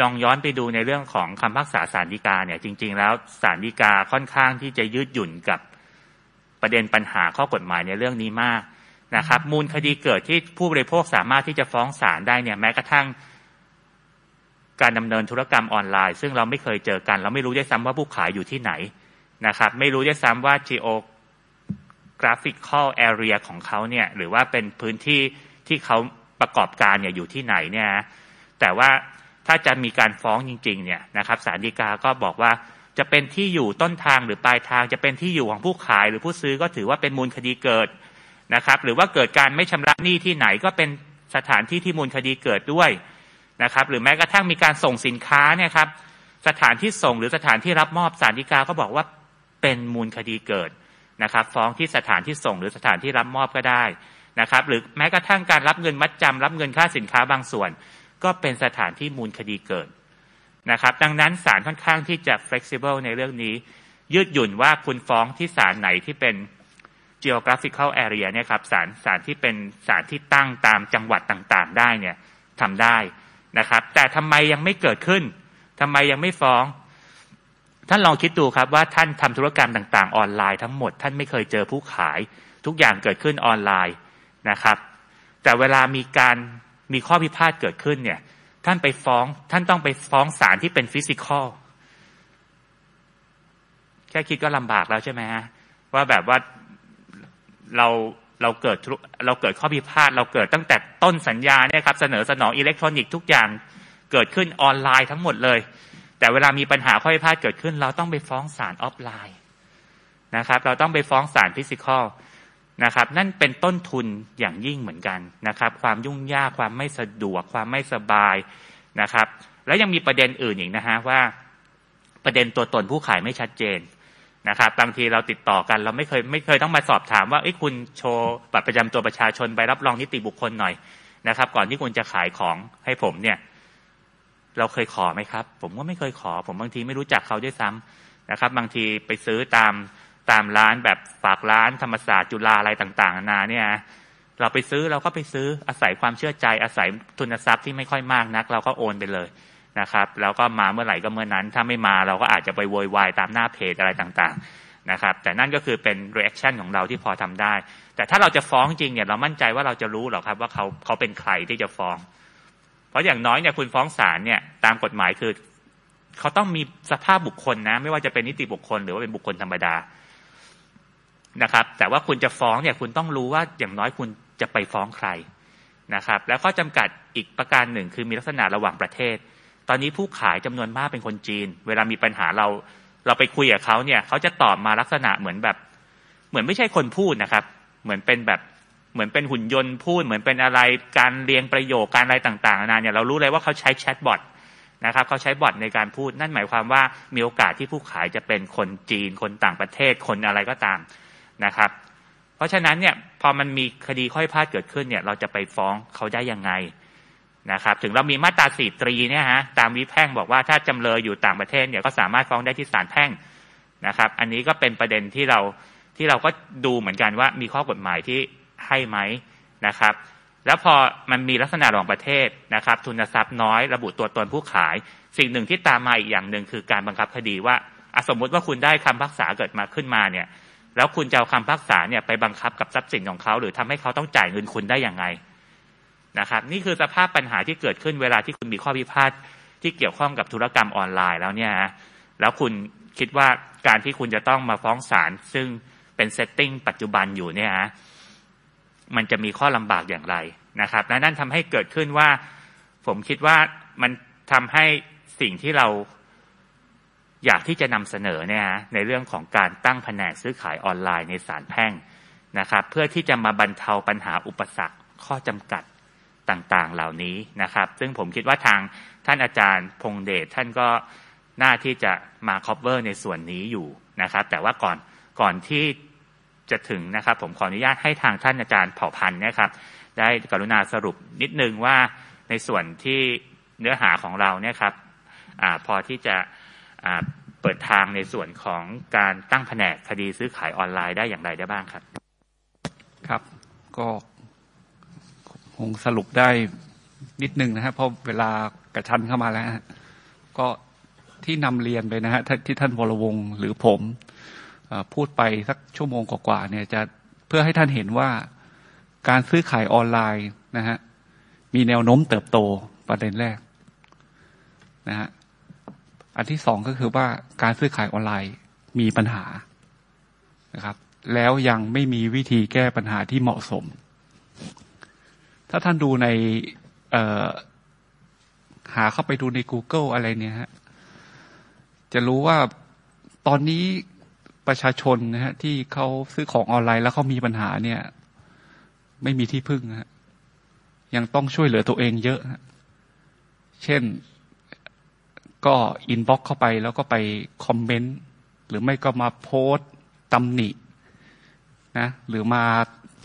ลองย้อนไปดูในเรื่องของคำพักษาสารดีกาเนี่ยจริง ๆ แล้วสารดีกาค่อนข้างที่จะยืดหยุ่นกับประเด็นปัญหาข้อกฎหมายในเรื่องนี้มากนะครับ มูลคดีเกิดที่ผู้บริโภคสามารถที่จะฟ้องศาลได้เนี่ยแม้กระทั่ง การดำเนินธุรกรรมออนไลน์ ซึ่งเราไม่เคยเจอกันเราไม่รู้ด้วยซ้ำว่าผู้ขายอยู่ที่ไหนนะครับ ไม่รู้ด้วยซ้ำว่า geographical area ของเขาเนี่ยหรือว่าเป็นพื้นที่ที่เขาประกอบการเนี่ยอยู่ที่ไหนเนี่ยแต่ว่าถ้าจะมีการฟ้องจริง ๆ เนี่ยนะครับศาลฎีกาก็บอกว่าจะเป็นที่อยู่ต้นทางหรือปลายทาง จะเป็นที่อยู่ของผู้ขายหรือผู้ซื้อก็ถือว่าเป็นมูลคดีเกิดนะครับ หรือว่าเกิดการไม่ชำระหนี้ที่ไหนก็เป็นสถานที่ที่มูลคดีเกิดด้วย นะครับ หรือแม้กระทั่งมีการส่งสินค้าเนี่ยครับ สถานที่ส่งหรือสถานที่รับมอบศาลฎีกาก็บอกว่าเป็นมูลคดีเกิดนะครับ ฟ้องที่สถานที่ส่งหรือสถานที่รับมอบก็ได้นะครับ หรือแม้กระทั่งการรับเงินมัดจำรับเงินค่าสินค้าบางส่วน ก็เป็นสถานที่มูลคดีเกิดนะครับ ดังนั้นศาลค่อนข้างที่จะ flexible ในเรื่องนี้ ยืดหยุ่นว่าคุณฟ้องที่ศาลไหนที่เป็น geographical area เนี่ยครับศาลศาลที่เป็นศาลที่ตั้งตามจังหวัดต่างๆ ได้เนี่ยทำได้ นะครับ แต่ทำไมยังไม่เกิดขึ้นทำไมยังไม่ฟ้อง ท่านลองคิดดูครับว่าท่านทำธุรกรรมต่างๆ ออนไลน์ทั้งหมด ท่านไม่เคยเจอผู้ขาย ทุกอย่างเกิดขึ้นออนไลน์นะครับ แต่เวลามีการมีข้อพิพาทเกิดขึ้นเนี่ย ท่านไปฟ้อง ท่านต้องไปฟ้องศาลที่เป็น physical แค่คิดก็ลำบากแล้วใช่ไหมฮะว่าแบบว่าเรา เราเกิดเราเกิดข้อพิพาทเราเกิดตั้งแต่ต้นสัญญาเนี่ยครับเสนอสนองอิเล็กทรอนิกส์ทุกอย่างเกิดขึ้นออนไลน์ทั้งหมดเลย แต่เวลามีปัญหาข้อพิพาทเกิดขึ้น เราต้องไปฟ้องศาลออฟไลน์นะครับ เราต้องไปฟ้องศาล physical นะครับ นั่นเป็นต้นทุนอย่างยิ่งเหมือนกันนะครับ ความยุ่งยากความไม่สะดวก ความไม่สบายนะครับ แล้วยังมีประเด็นอื่นอีกนะฮะว่า ประเด็นตัวตนผู้ขายไม่ชัดเจน นะครับบางทีเราติดต่อกันเราไม่เคยไม่เคยต้องมาสอบถามว่าไอ้คุณโชว์บัตรประจำตัวประชาชนใบรับรองนิติบุคคลหน่อยนะครับ ก่อนที่คุณจะขายของให้ผมเนี่ย เราเคยขอไหมครับ ผมก็ไม่เคยขอ ผมบางทีไม่รู้จักเขาด้วยซ้ำำนะครับ บางทีไปซื้อตามตามร้านแบบฝากร้านธรรมศาสตร์จุฬาอะไรต่างๆนานาเนี่ยเราไปซื้อเราก็ไปซื้ออาศัยความเชื่อใจอาศัยทุนทรัพย์ที่ไม่ค่อยมากนัก เราก็โอนไปเลย นะครับ แล้วก็มาเมื่อไหร่ก็เมื่อนั้น ถ้าไม่มาเราก็อาจจะไปโวยวายตามหน้าเพจอะไรต่างๆนะครับ แต่นั่นก็คือเป็น reaction ของเราที่พอทำได้ แต่ถ้าเราจะฟ้องจริงเนี่ยเรามั่นใจว่าเราจะรู้หรอครับว่าเขาเขาเป็นใครที่จะฟ้อง เพราะอย่างน้อยเนี่ยคุณฟ้องศาลเนี่ยตามกฎหมายคือเขาต้องมีสภาพบุคคลนะ ไม่ว่าจะเป็นนิติบุคคลหรือว่าเป็นบุคคลธรรมดานะครับ แต่ว่าคุณจะฟ้องเนี่ยคุณต้องรู้ว่าอย่างน้อยคุณจะไปฟ้องใครนะครับ แล้วก็จำกัดอีกประการหนึ่งคือมีลักษณะระหว่างประเทศ ตอนนี้ผู้ขายจำนวนมากเป็นคนจีน เวลามีปัญหาเรา เราไปคุยกับเขาเนี่ยเขาจะตอบมาลักษณะเหมือนแบบ เหมือนไม่ใช่คนพูดนะครับ เหมือนเป็นแบบเหมือนเป็นหุ่นยนต์พูด เหมือนเป็นอะไรการเรียงประโยคการอะไรต่างๆนานาเนี่ยเรารู้เลยว่าเขาใช้แชทบอทนะครับเขาใช้บอทในการพูดนั่นหมายความว่ามีโอกาสที่ผู้ขายจะเป็นคนจีน คนต่างประเทศคนอะไรก็ตามนะครับ เพราะฉะนั้นเนี่ยพอมันมีคดีข้อยพลาดเกิดขึ้นเนี่ย เราจะไปฟ้องเขาได้ยังไง นะครับ ถึงเรามีมาตราสี่ตรีเนี่ยฮะตามวิแพ่งบอกว่าถ้าจำเลยอยู่ต่างประเทศเนี่ยก็สามารถฟ้องได้ที่ศาลแพ่งนะครับ อันนี้ก็เป็นประเด็นที่เราที่เราก็ดูเหมือนกันว่ามีข้อกฎหมายที่ให้ไหมนะครับ แล้วพอมันมีลักษณะรองประเทศนะครับ ทุนทรัพย์น้อยระบุตัวตนผู้ขาย สิ่งหนึ่งที่ตามมาอีกอย่างหนึ่งคือการบังคับคดีว่าอสมมุติว่าคุณได้คำพักษาเกิดมาขึ้นมาเนี่ยแล้วคุณจะเอาคำพักษาเนี่ยไปบังคับกับทรัพย์สินของเขา หรือทำให้เขาต้องจ่ายเงินคุณได้อย่างไง นะครับ นี่คือสภาพปัญหาที่เกิดขึ้นเวลาที่คุณมีข้อพิพาทที่เกี่ยวข้องกับธุรกรรมออนไลน์แล้วเนี่ยแล้วคุณคิดว่าการที่คุณจะต้องมาฟ้องศาลซึ่งเป็นเซตติ้งปัจจุบันอยู่เนี่ยมันจะมีข้อลำบากอย่างไรนะครับและนั่นทำให้เกิดขึ้นว่า ผมคิดว่ามันทำให้สิ่งที่เราอยากที่จะนำเสนอเนี่ยในเรื่องของการตั้งแผนกซื้อขายออนไลน์ในศาลแพ่งนะครับ เพื่อที่จะมาบรรเทาปัญหาอุปสรรคข้อจำกัด ต่างๆเหล่านี้นะครับ ซึ่งผมคิดว่าทางท่านอาจารย์พงเดชท่านก็น่าที่จะมาครอบเวอร์ในส่วนนี้อยู่นะครับ แต่ว่าก่อนก่อนที่จะถึงนะครับ ผมขออนุญาตให้ทางท่านอาจารย์เผ่าพันธ์นะครับ ได้กรุณาสรุปนิดนึงว่าในส่วนที่เนื้อหาของเราเนี่ยครับอพอที่จะเปิดทางในส่วนของการตั้งแผนกคดีซื้อขายออนไลน์ได้อย่างไรได้บ้างครับ ครับ ก็ คงสรุปได้นิดนึงนะครับเพราะเวลากระชั้นเข้ามาแล้ว ก็ที่นำเรียนไปนะฮะที่ท่านวรวงหรือผมพูดไปสักชั่วโมงกว่าๆเนี่ยจะเพื่อให้ท่านเห็นว่าการซื้อขายออนไลน์นะฮะมีแนวโน้มเติบโตประเด็นแรกนะฮะอันที่สองก็คือว่าการซื้อขายออนไลน์มีปัญหานะครับ แล้วยังไม่มีวิธีแก้ปัญหาที่เหมาะสม ถ้าท่านดูในหาเข้าไปดูใน Google อะไรเนี่ยฮะจะรู้ว่าตอนนี้ประชาชนนะฮะที่เขาซื้อของออนไลน์แล้วเขามีปัญหาเนี่ย ไม่มีที่พึ่งฮะยังต้องช่วยเหลือตัวเองเยอะฮะเช่นก็ inbox เข้าไปแล้วก็ไปคอมเมนต์ หรือไม่ก็มาโพสต์ตำหนินะหรือมา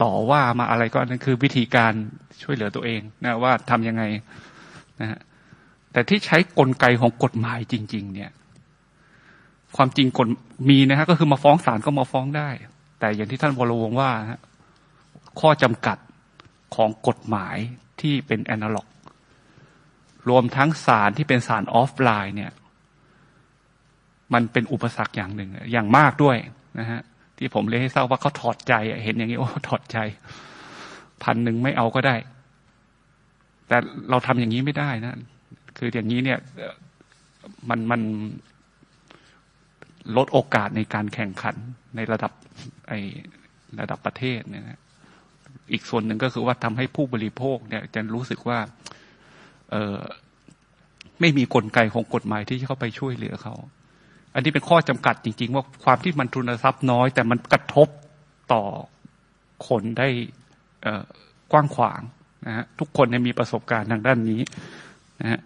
ต่อว่ามาอะไรก็นั่นคือวิธีการช่วยเหลือตัวเองนะว่าทำยังไงนะฮะแต่ที่ใช้กลไกของกฎหมายจริง ๆ เนี่ย ความจริงกฎมีนะฮะก็คือมาฟ้องศาลก็มาฟ้องได้ แต่อย่างที่ท่านวรวงว่าฮะข้อจำกัดของกฎหมายที่เป็นแอนะล็อก รวมทั้งสารที่เป็นสารออฟไลน์เนี่ย มันเป็นอุปสรรคอย่างหนึ่งอย่างมากด้วยนะฮะ ที่ผมเลยให้ทราว่าเขาถอดใจเห็นอย่างนี้โอ้ถอดใจพันหนึ่งไม่เอาก็ได้ แต่เราทำอย่างนี้ไม่ได้นะ คืออย่างนี้เนี่ย มันมันลดโอกาสในการแข่งขันในระดับไอระดับประเทศเนี่ยนะอีกส่วนหนึ่งก็คือว่าทำให้ผู้บริโภคเนี่ยจะรู้สึกว่า เออไม่มีกลไกของกฎหมายที่เข้าไปช่วยเหลือเขา อันนี้เป็นข้อจำกัดจริง ๆ ว่าความที่มันทุนทรัพย์น้อย แต่มันกระทบต่อคนได้กว้างขวางนะฮะทุกคนมีประสบการณ์ทางด้านนี้นะฮะ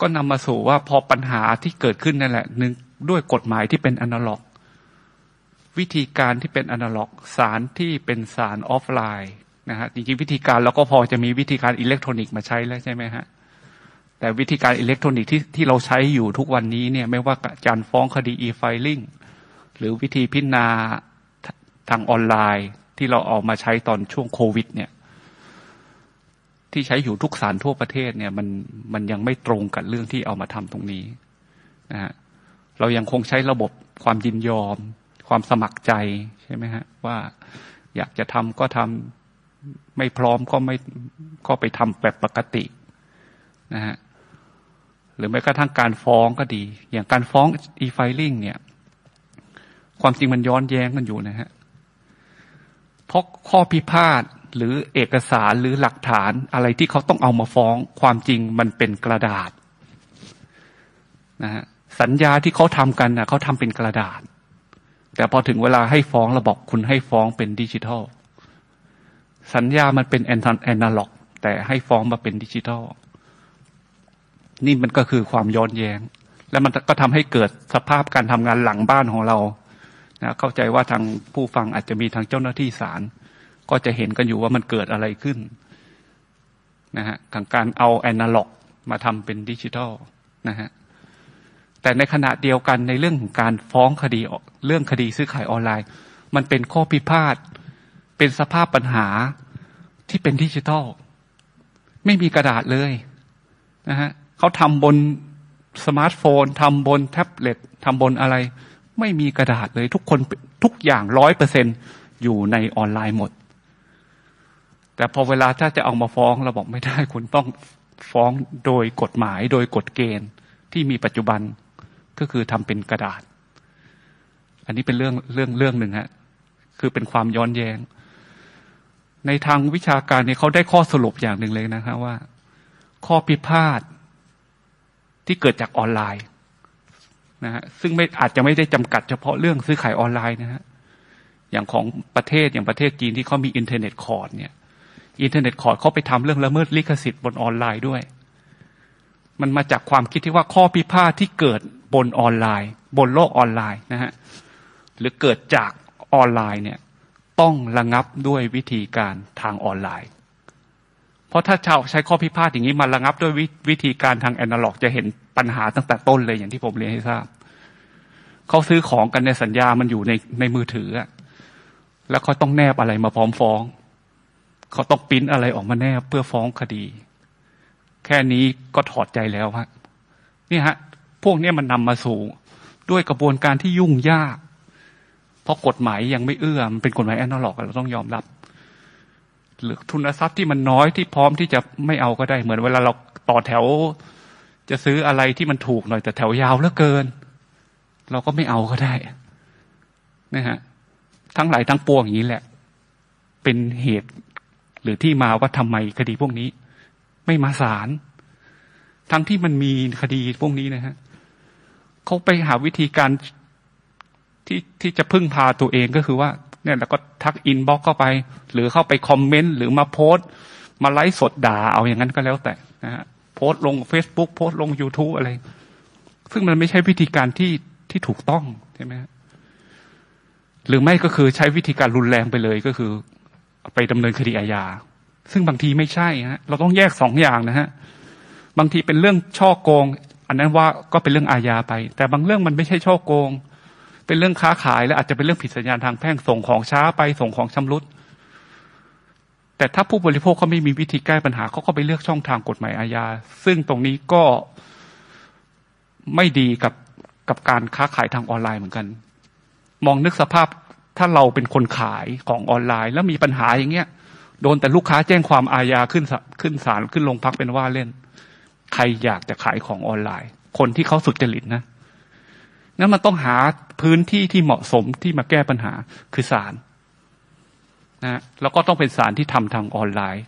ก็นำมาสู่ว่าพอปัญหาที่เกิดขึ้นนั่นแหละหนึ่งด้วยกฎหมายที่เป็นอนาล็อก วิธีการที่เป็นอนาล็อก สารที่เป็นสารออฟไลน์นะฮะจริงๆวิธีการเราก็พอจะมีวิธีการอิเล็กทรอนิกส์มาใช้แล้วใช่ไหมฮะ แต่วิธีการอิเล็กทรอนิกส์ที่ที่เราใช้อยู่ทุกวันนี้เนี่ยไม่ว่าการฟ้องคดี e-filing หรือวิธีพิจารณาทางออนไลน์ที่เราเอามาใช้ตอนช่วงโควิด เนี่ย ที่ใช้อยู่ทุกศาลทั่วประเทศเนี่ย มันมันยังไม่ตรงกับเรื่องที่เอามาทำตรงนี้นะฮะเรายังคงใช้ระบบความยินยอม ความสมัครใจใช่ไหมฮะ ว่าอยากจะทำก็ทำไม่พร้อมก็ไม่ก็ไปทำแบบปกตินะฮะ หรือแม้กระทั่งการฟ้องก็ดี อย่างการฟ้อง e-filing เนี่ย ความจริงมันย้อนแย้งกันอยู่นะฮะเพราะข้อพิพาทหรือเอกสารหรือหลักฐานอะไรที่เขาต้องเอามาฟ้อง ความจริงมันเป็นกระดาษนะฮะสัญญาที่เขาทำกันนะเขาทำเป็นกระดาษ แต่พอถึงเวลาให้ฟ้องเราบอกคุณให้ฟ้องเป็นดิจิทัล สัญญามันเป็นแอนนาล็อก แต่ให้ฟ้องมาเป็นดิจิทัล นี่มันก็คือความย้อนแยง้ง และมันก็ทำให้เกิดสภาพการทำงานหลังบ้านของเรานะเข้าใจว่าทางผู้ฟังอาจจะมีทางเจ้าหน้าที่ศาลก็จะเห็นกันอยู่ว่ามันเกิดอะไรขึ้นนะฮะกับการเอาแอนาล็อก มาทำเป็นดิจิทัลนะฮะแต่ในขณะเดียวกันในเรื่องของการฟ้องคดีเรื่องคดีซื้อขายออนไลน์ มันเป็นข้อพิพาทเป็นสภาพปัญหาที่เป็นดิจิทัล ไม่มีกระดาษเลยนะฮะ เขาทำบนสมาร์ทโฟนทำบนแท็บเล็ตทำบนอะไร ไม่มีกระดาษเลยทุกคนทุกอย่างร้อยเปอร์เซ็นต์อยู่ในออนไลน์หมด แต่พอเวลาถ้าจะเอามาฟ้องเราบอกไม่ได้คุณต้องฟ้องโดยกฎหมายโดยกฎเกณฑ์ที่มีปัจจุบันก็คือทำเป็นกระดาษ อันนี้เป็นเรื่องเรื่องเรื่องหนึ่งฮะคือเป็นความย้อนแยง้ง ในทางวิชาการเนี่ยเขาได้ข้อสรุปอย่างหนึ่งเลยนะครับว่า ข้อพิพาท ที่เกิดจากออนไลน์นะฮะซึ่งไม่อาจจะไม่ได้จำกัดเฉพาะเรื่องซื้อขายออนไลน์นะฮะอย่างของประเทศอย่างประเทศจีนที่เขามี Internet Court เนี่ย Internet Court เขาไปทำเรื่องละเมิดลิขสิทธิ์บนออนไลน์ด้วย มันมาจากความคิดที่ว่าข้อพิพาทที่เกิดบนออนไลน์ บนโลกออนไลน์นะฮะหรือเกิดจากออนไลน์เนี่ย ต้องระงับด้วยวิธีการทางออนไลน์ เพราะถ้าเราใช้ข้อพิพาทอย่างนี้มาระงับด้วยวิธีการทางแอนาล็อก จะเห็นปัญหาตั้งแต่ต้นเลยอย่างที่ผมเรียนให้ทราบเขาซื้อของกันในสัญญามันอยู่ในในมือถือแล้วเขาต้องแนบอะไรมาพร้อมฟ้องเขาต้องปิ้นอะไรออกมาแนบเพื่อฟ้องคดี แค่นี้ก็ถอดใจแล้วฮะนี่ฮะ พวกนี้มันนำมาสู่ด้วยกระบวนการที่ยุ่งยาก เพราะกฎหมายยังไม่เอื้อมเป็นกฎหมายแอนนอล็อกเราต้องยอมรับ หรือทุนทรัพย์ที่มันน้อยที่พร้อมที่จะไม่เอาก็ได้เหมือนเวลาเราต่อแถว จะซื้ออะไรที่มันถูกหน่อยแต่แถวยาวเหลือเกิน เราก็ไม่เอาก็ได้นะฮะทั้งหลายทั้งปวงอย่างนี้แหละ เป็นเหตุหรือที่มาว่าทำไมคดีพวกนี้ ไม่มาศาลทั้งที่มันมีคดีพวกนี้นะฮะเขาไปหาวิธีการที่ที่จะพึ่งพาตัวเองก็คือว่า เนี่ยแล้วก็ทัก inbox เข้าไป หรือเข้าไปคอมเมนต์หรือมาโพสต์มาไลฟ์สดด่าเอาอย่างนั้นก็แล้วแต่นะฮะโพสต์ลง Facebook โพสต์ลง YouTube อะไร ซึ่งมันไม่ใช่วิธีการที่ที่ถูกต้องใช่ไหมหรือไม่ก็คือใช้วิธีการรุนแรงไปเลยก็คือ ไปดำเนินคดีอาญา ซึ่งบางทีไม่ใช่ฮะเราต้องแยกสองอย่างนะฮะบางทีเป็นเรื่องฉ้อโกง อันนั้นว่าก็เป็นเรื่องอาญาไป แต่บางเรื่องมันไม่ใช่ฉ้อโกง เป็นเรื่องค้าขาย และอาจจะเป็นเรื่องผิดสัญญาณทางแพ่งส่งของช้าไปส่งของชำรุด แต่ถ้าผู้บริโภคเขาไม่มีวิธีแก้ปัญหาเขาก็ไปเลือกช่องทางกฎหมายอาญาซึ่งตรงนี้ก็ไม่ดีกับกับการค้าขายทางออนไลน์เหมือนกัน มองนึกสภาพถ้าเราเป็นคนขายของออนไลน์ แล้วมีปัญหาอย่างเงี้ย โดนแต่ลูกค้าแจ้งความอาญาขึ้นขึ้นศาลขึ้นโรงพักเป็นว่าเล่น ใครอยากจะขายของออนไลน์ คนที่เขาสุดจริตนะนั้นมันต้องหา พื้นที่ที่เหมาะสมที่มาแก้ปัญหาคือศาลนะแล้วก็ต้องเป็นศาลที่ทำทางออนไลน์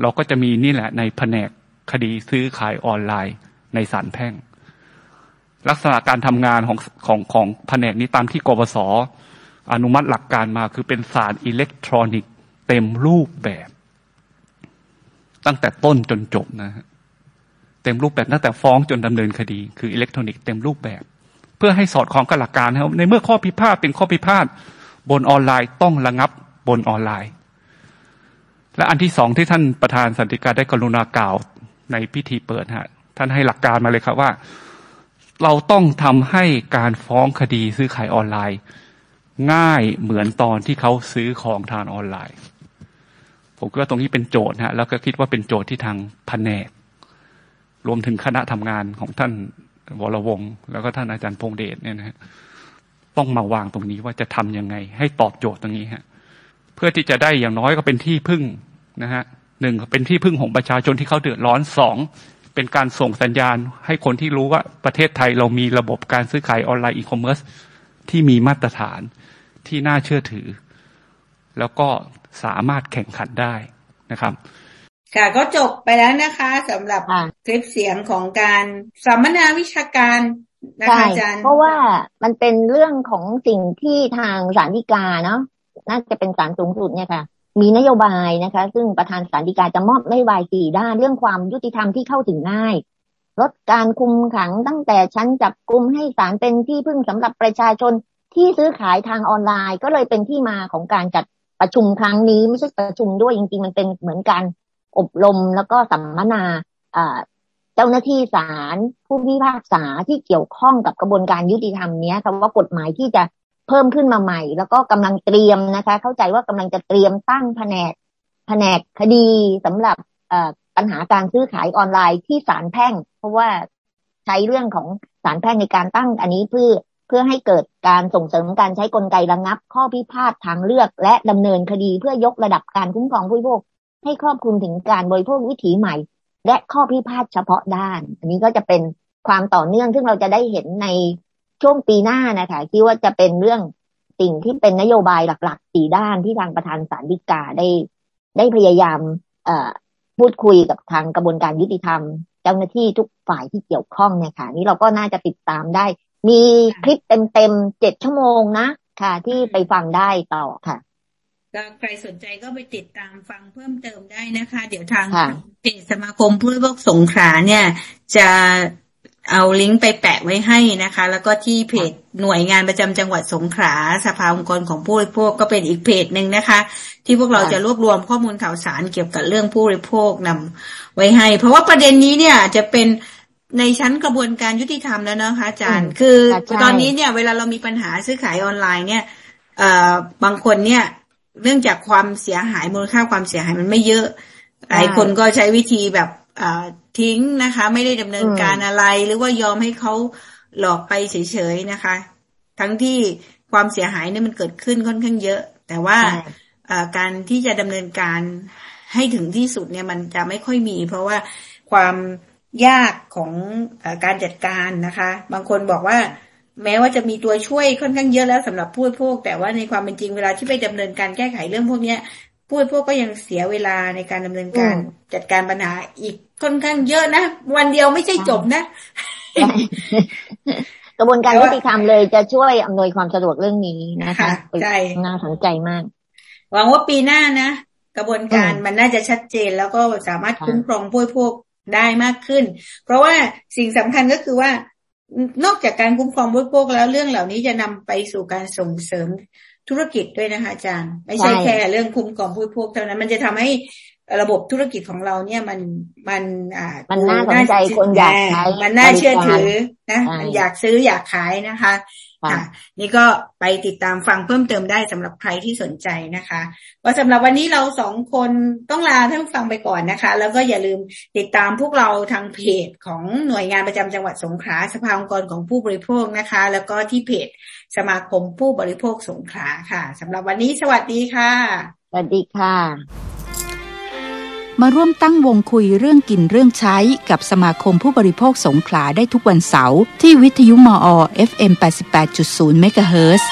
เราก็จะมีนี่แหละในแผนกคดีซื้อขายออนไลน์ในศาลแพ่ง ลักษณะการทำงานของของของแผนกนี้ตามที่กบศอนุมัติหลักการมาคือเป็นสารอิเล็กทรอนิกส์เต็มรูปแบบ ตั้งแต่ต้นจนจบนะฮะเต็มรูปแบบตั้งแต่ฟ้องจนดำเนินคดี คืออิเล็กทรอนิกส์เต็มรูปแบบ เพื่อให้สอดคล้องกับหลักการนะครับในเมื่อข้อพิพาทเป็นข้อพิพาทบนออนไลน์ต้องระงับบนออนไลน์ และอันที่สองที่ท่านประธานศาลฎีกาได้กรุณากล่าวในพิธีเปิดฮะท่านให้หลักการมาเลยครับว่า เราต้องทำให้การฟ้องคดีซื้อขายออนไลน์ ง่ายเหมือนตอนที่เขาซื้อของทางออนไลน์ ผมก็ตรงนี้เป็นโจทย์ฮะแล้วก็คิดว่าเป็นโจทย์ที่ทางแผนก รวมถึงคณะทำงานของท่าน วรวงแล้วก็ท่านอาจารย์พงเดชเนี่ยนะฮะต้องมาวางตรงนี้ว่าจะทํำยังไง ให้ตอบโจทย์ตรงนี้ฮะเพื่อที่จะได้อย่างน้อยก็เป็นที่พึ่งนะฮะหนึ่งเป็นที่พึ่งของประชาชนที่เขาเดือดร้อนสองเป็นการส่งสัญญาณ ให้คนที่รู้ว่าประเทศไทยเรามีระบบการซื้อขายออนไลน์อีคอมเมิร์ซที่มีมาตรฐานที่น่าเชื่อถือ แล้วก็สามารถแข่งขันได้นะครับ ค่ะก็จบไปแล้วนะคะสำหรับคลิปเสียงของการสัมมนาวิชาการนะคะอาจารย์เพราะว่ามันเป็นเรื่องของสิ่งที่ทางสารดีกาเนาะน่าจะเป็นศาลสูงสุดเนี่ยค่ะ มีนโยบายนะคะ ซึ่งประธานสารดีกาจะมอบนโยบายสี่ด้านเรื่องความยุติธรรมที่เข้าถึงง่าย ลดการคุมขังตั้งแต่ชั้นจับกลุ่มให้ศาลเป็นที่พึ่งสำหรับประชาชนที่ซื้อขายทางออนไลน์ ก็เลยเป็นที่มาของการจัดประชุมครั้งนี้ไม่ใช่ประชุมด้วยจริงๆ มันเป็นเหมือนการ อบรมแล้วก็สัมมนาเจ้าหน้าที่ศาลผู้พิพากษาที่เกี่ยวข้องกับกระบวนการยุติธรรมเนี้ยคำว่ากฎหมายที่จะเพิ่มขึ้นมาใหม่ แล้วก็กำลังเตรียมนะคะ เข้าใจว่ากำลังจะเตรียมตั้งแผนกแผนกคดีสำหรับปัญหาการซื้อขายออนไลน์ที่ศาลแพ่ง เพราะว่าใช้เรื่องของสารแพ่งในการตั้งอันนี้เพื่อเพื่อให้เกิดการส่งเสริมการใช้กลไกระงับ ข้อพิพาททางเลือก และดำเนินคดีเพื่อยกระดับการคุ้มครองผู้บริโภค ให้ครอบคลุมถึงการบริโภควิถีใหม่ และข้อพิพาทเฉพาะด้าน อันนี้ก็จะเป็นความต่อเนื่องซึ่งเราจะได้เห็นในช่วงปีหน้านะคะคิดว่าจะเป็นเรื่องสิ่งที่เป็นนโยบายหลักๆสี่ด้านที่ทางประธานสารดิกาได้ ได้พยายามพูดคุยกับทางกระบวนการยุติธรรม เจ้าหน้าที่ทุกฝ่ายที่เกี่ยวข้องเนี่ยค่ะนี่เราก็น่าจะติดตามได้ มีคลิปเต็มๆเจ็ดชั่วโมงนะค่ะ ที่ไปฟังได้ต่อค่ะ ก็ใครสนใจก็ไปติดตามฟังเพิ่มเติมได้นะคะ เดี๋ยวทางเพจสมาคมผู้บริโภคสงขลาเนี่ย จะเอาลิงก์ไปแปะไว้ให้นะคะ แล้วก็ที่เพจหน่วยงานประจำจังหวัดสงขลาสภาองค์กรของผู้บริโภคก็เป็นอีกเพจหนึ่งนะคะ ที่พวกเราจะรวบรวมข้อมูลข่าวสารเกี่ยวกับเรื่องผู้บริโภคนำไว้ให้ เพราะว่าประเด็นนี้เนี่ยจะเป็นในชั้นกระบวนการยุติธรรมแล้วนะคะอาจารย์ คือตอนนี้เนี่ยเวลาเรามีปัญหาซื้อขายออนไลน์เนี่ยเอ่อบางคนเนี่ย เนื่องจากความเสียหายมูลค่าความเสียหายมันไม่เยอะ หลายคนก็ใช้วิธีแบบทิ้งนะคะ ไม่ได้ดำเนินการอะไร หรือว่ายอมให้เขาหลอกไปเฉยๆนะคะ ทั้งที่ความเสียหายเนี่ยมันเกิดขึ้นค่อนข้างเยอะ แต่ว่าการที่จะดำเนินการให้ถึงที่สุดเนี่ยมันจะไม่ค่อยมี เพราะว่าความยากของอการจัดการนะคะ บางคนบอกว่า แม้ว่าจะมีตัวช่วยค่อนข้างเยอะแล้วสำหรับผู้พวก แต่ว่าในความเป็นจริงเวลาที่ไปดำเนินการแก้ไขเรื่องพวกเนี้ยผู้พวกก็ยังเสียเวลาในการดำเนินการจัดการปัญหาอีกค่อนข้างเยอะนะ วันเดียวไม่ใช่จบนะ กระบวนการยุติธรรมเลยจะช่วยอำนวยความสะดวกเรื่องนี้นะคะใช่น่าสนใจมาก หวังว่าปีหน้านะกระบวนการมันน่าจะชัดเจนแล้วก็สามารถคุ้มครองผู้พวกได้มากขึ้น เพราะว่าสิ่งสำคัญก็คือว่า นอกจากการคุ้มครองผู้พวกแล้วเรื่องเหล่านี้จะนำไปสู่การส่งเสริมธุรกิจด้วยนะคะอาจารย์ ไม่ใช่แค่เรื่องคุ้มครองผู้พวกเท่านั้น มันจะทำให้ระบบธุรกิจของเราเนี่ยมันมันอ่ามันน่าสนใจคนอยากใช้มันน่าเชื่อถือนะ มันอยากซื้ออยากขายนะคะ ค่ะนี่ก็ไปติดตามฟังเพิ่มเติมได้สำหรับใครที่สนใจนะคะว่าสำหรับวันนี้เราสองคนต้องลาท่านฟังไปก่อนนะคะ แล้วก็อย่าลืมติดตามพวกเราทางเพจของหน่วยงานประจำจังหวัดสงขลาสภาองค์กรของผู้บริโภคนะคะ แล้วก็ที่เพจสมาคมผู้บริโภคสงขลาค่ะสำหรับวันนี้สวัสดีค่ะ สวัสดีค่ะ มาร่วมตั้งวงคุยเรื่องกินเรื่องใช้ กับสมาคมผู้บริโภคสงขลาได้ทุกวันเสาร์ที่วิทยุมอ FM 88.0เมกะเฮิร์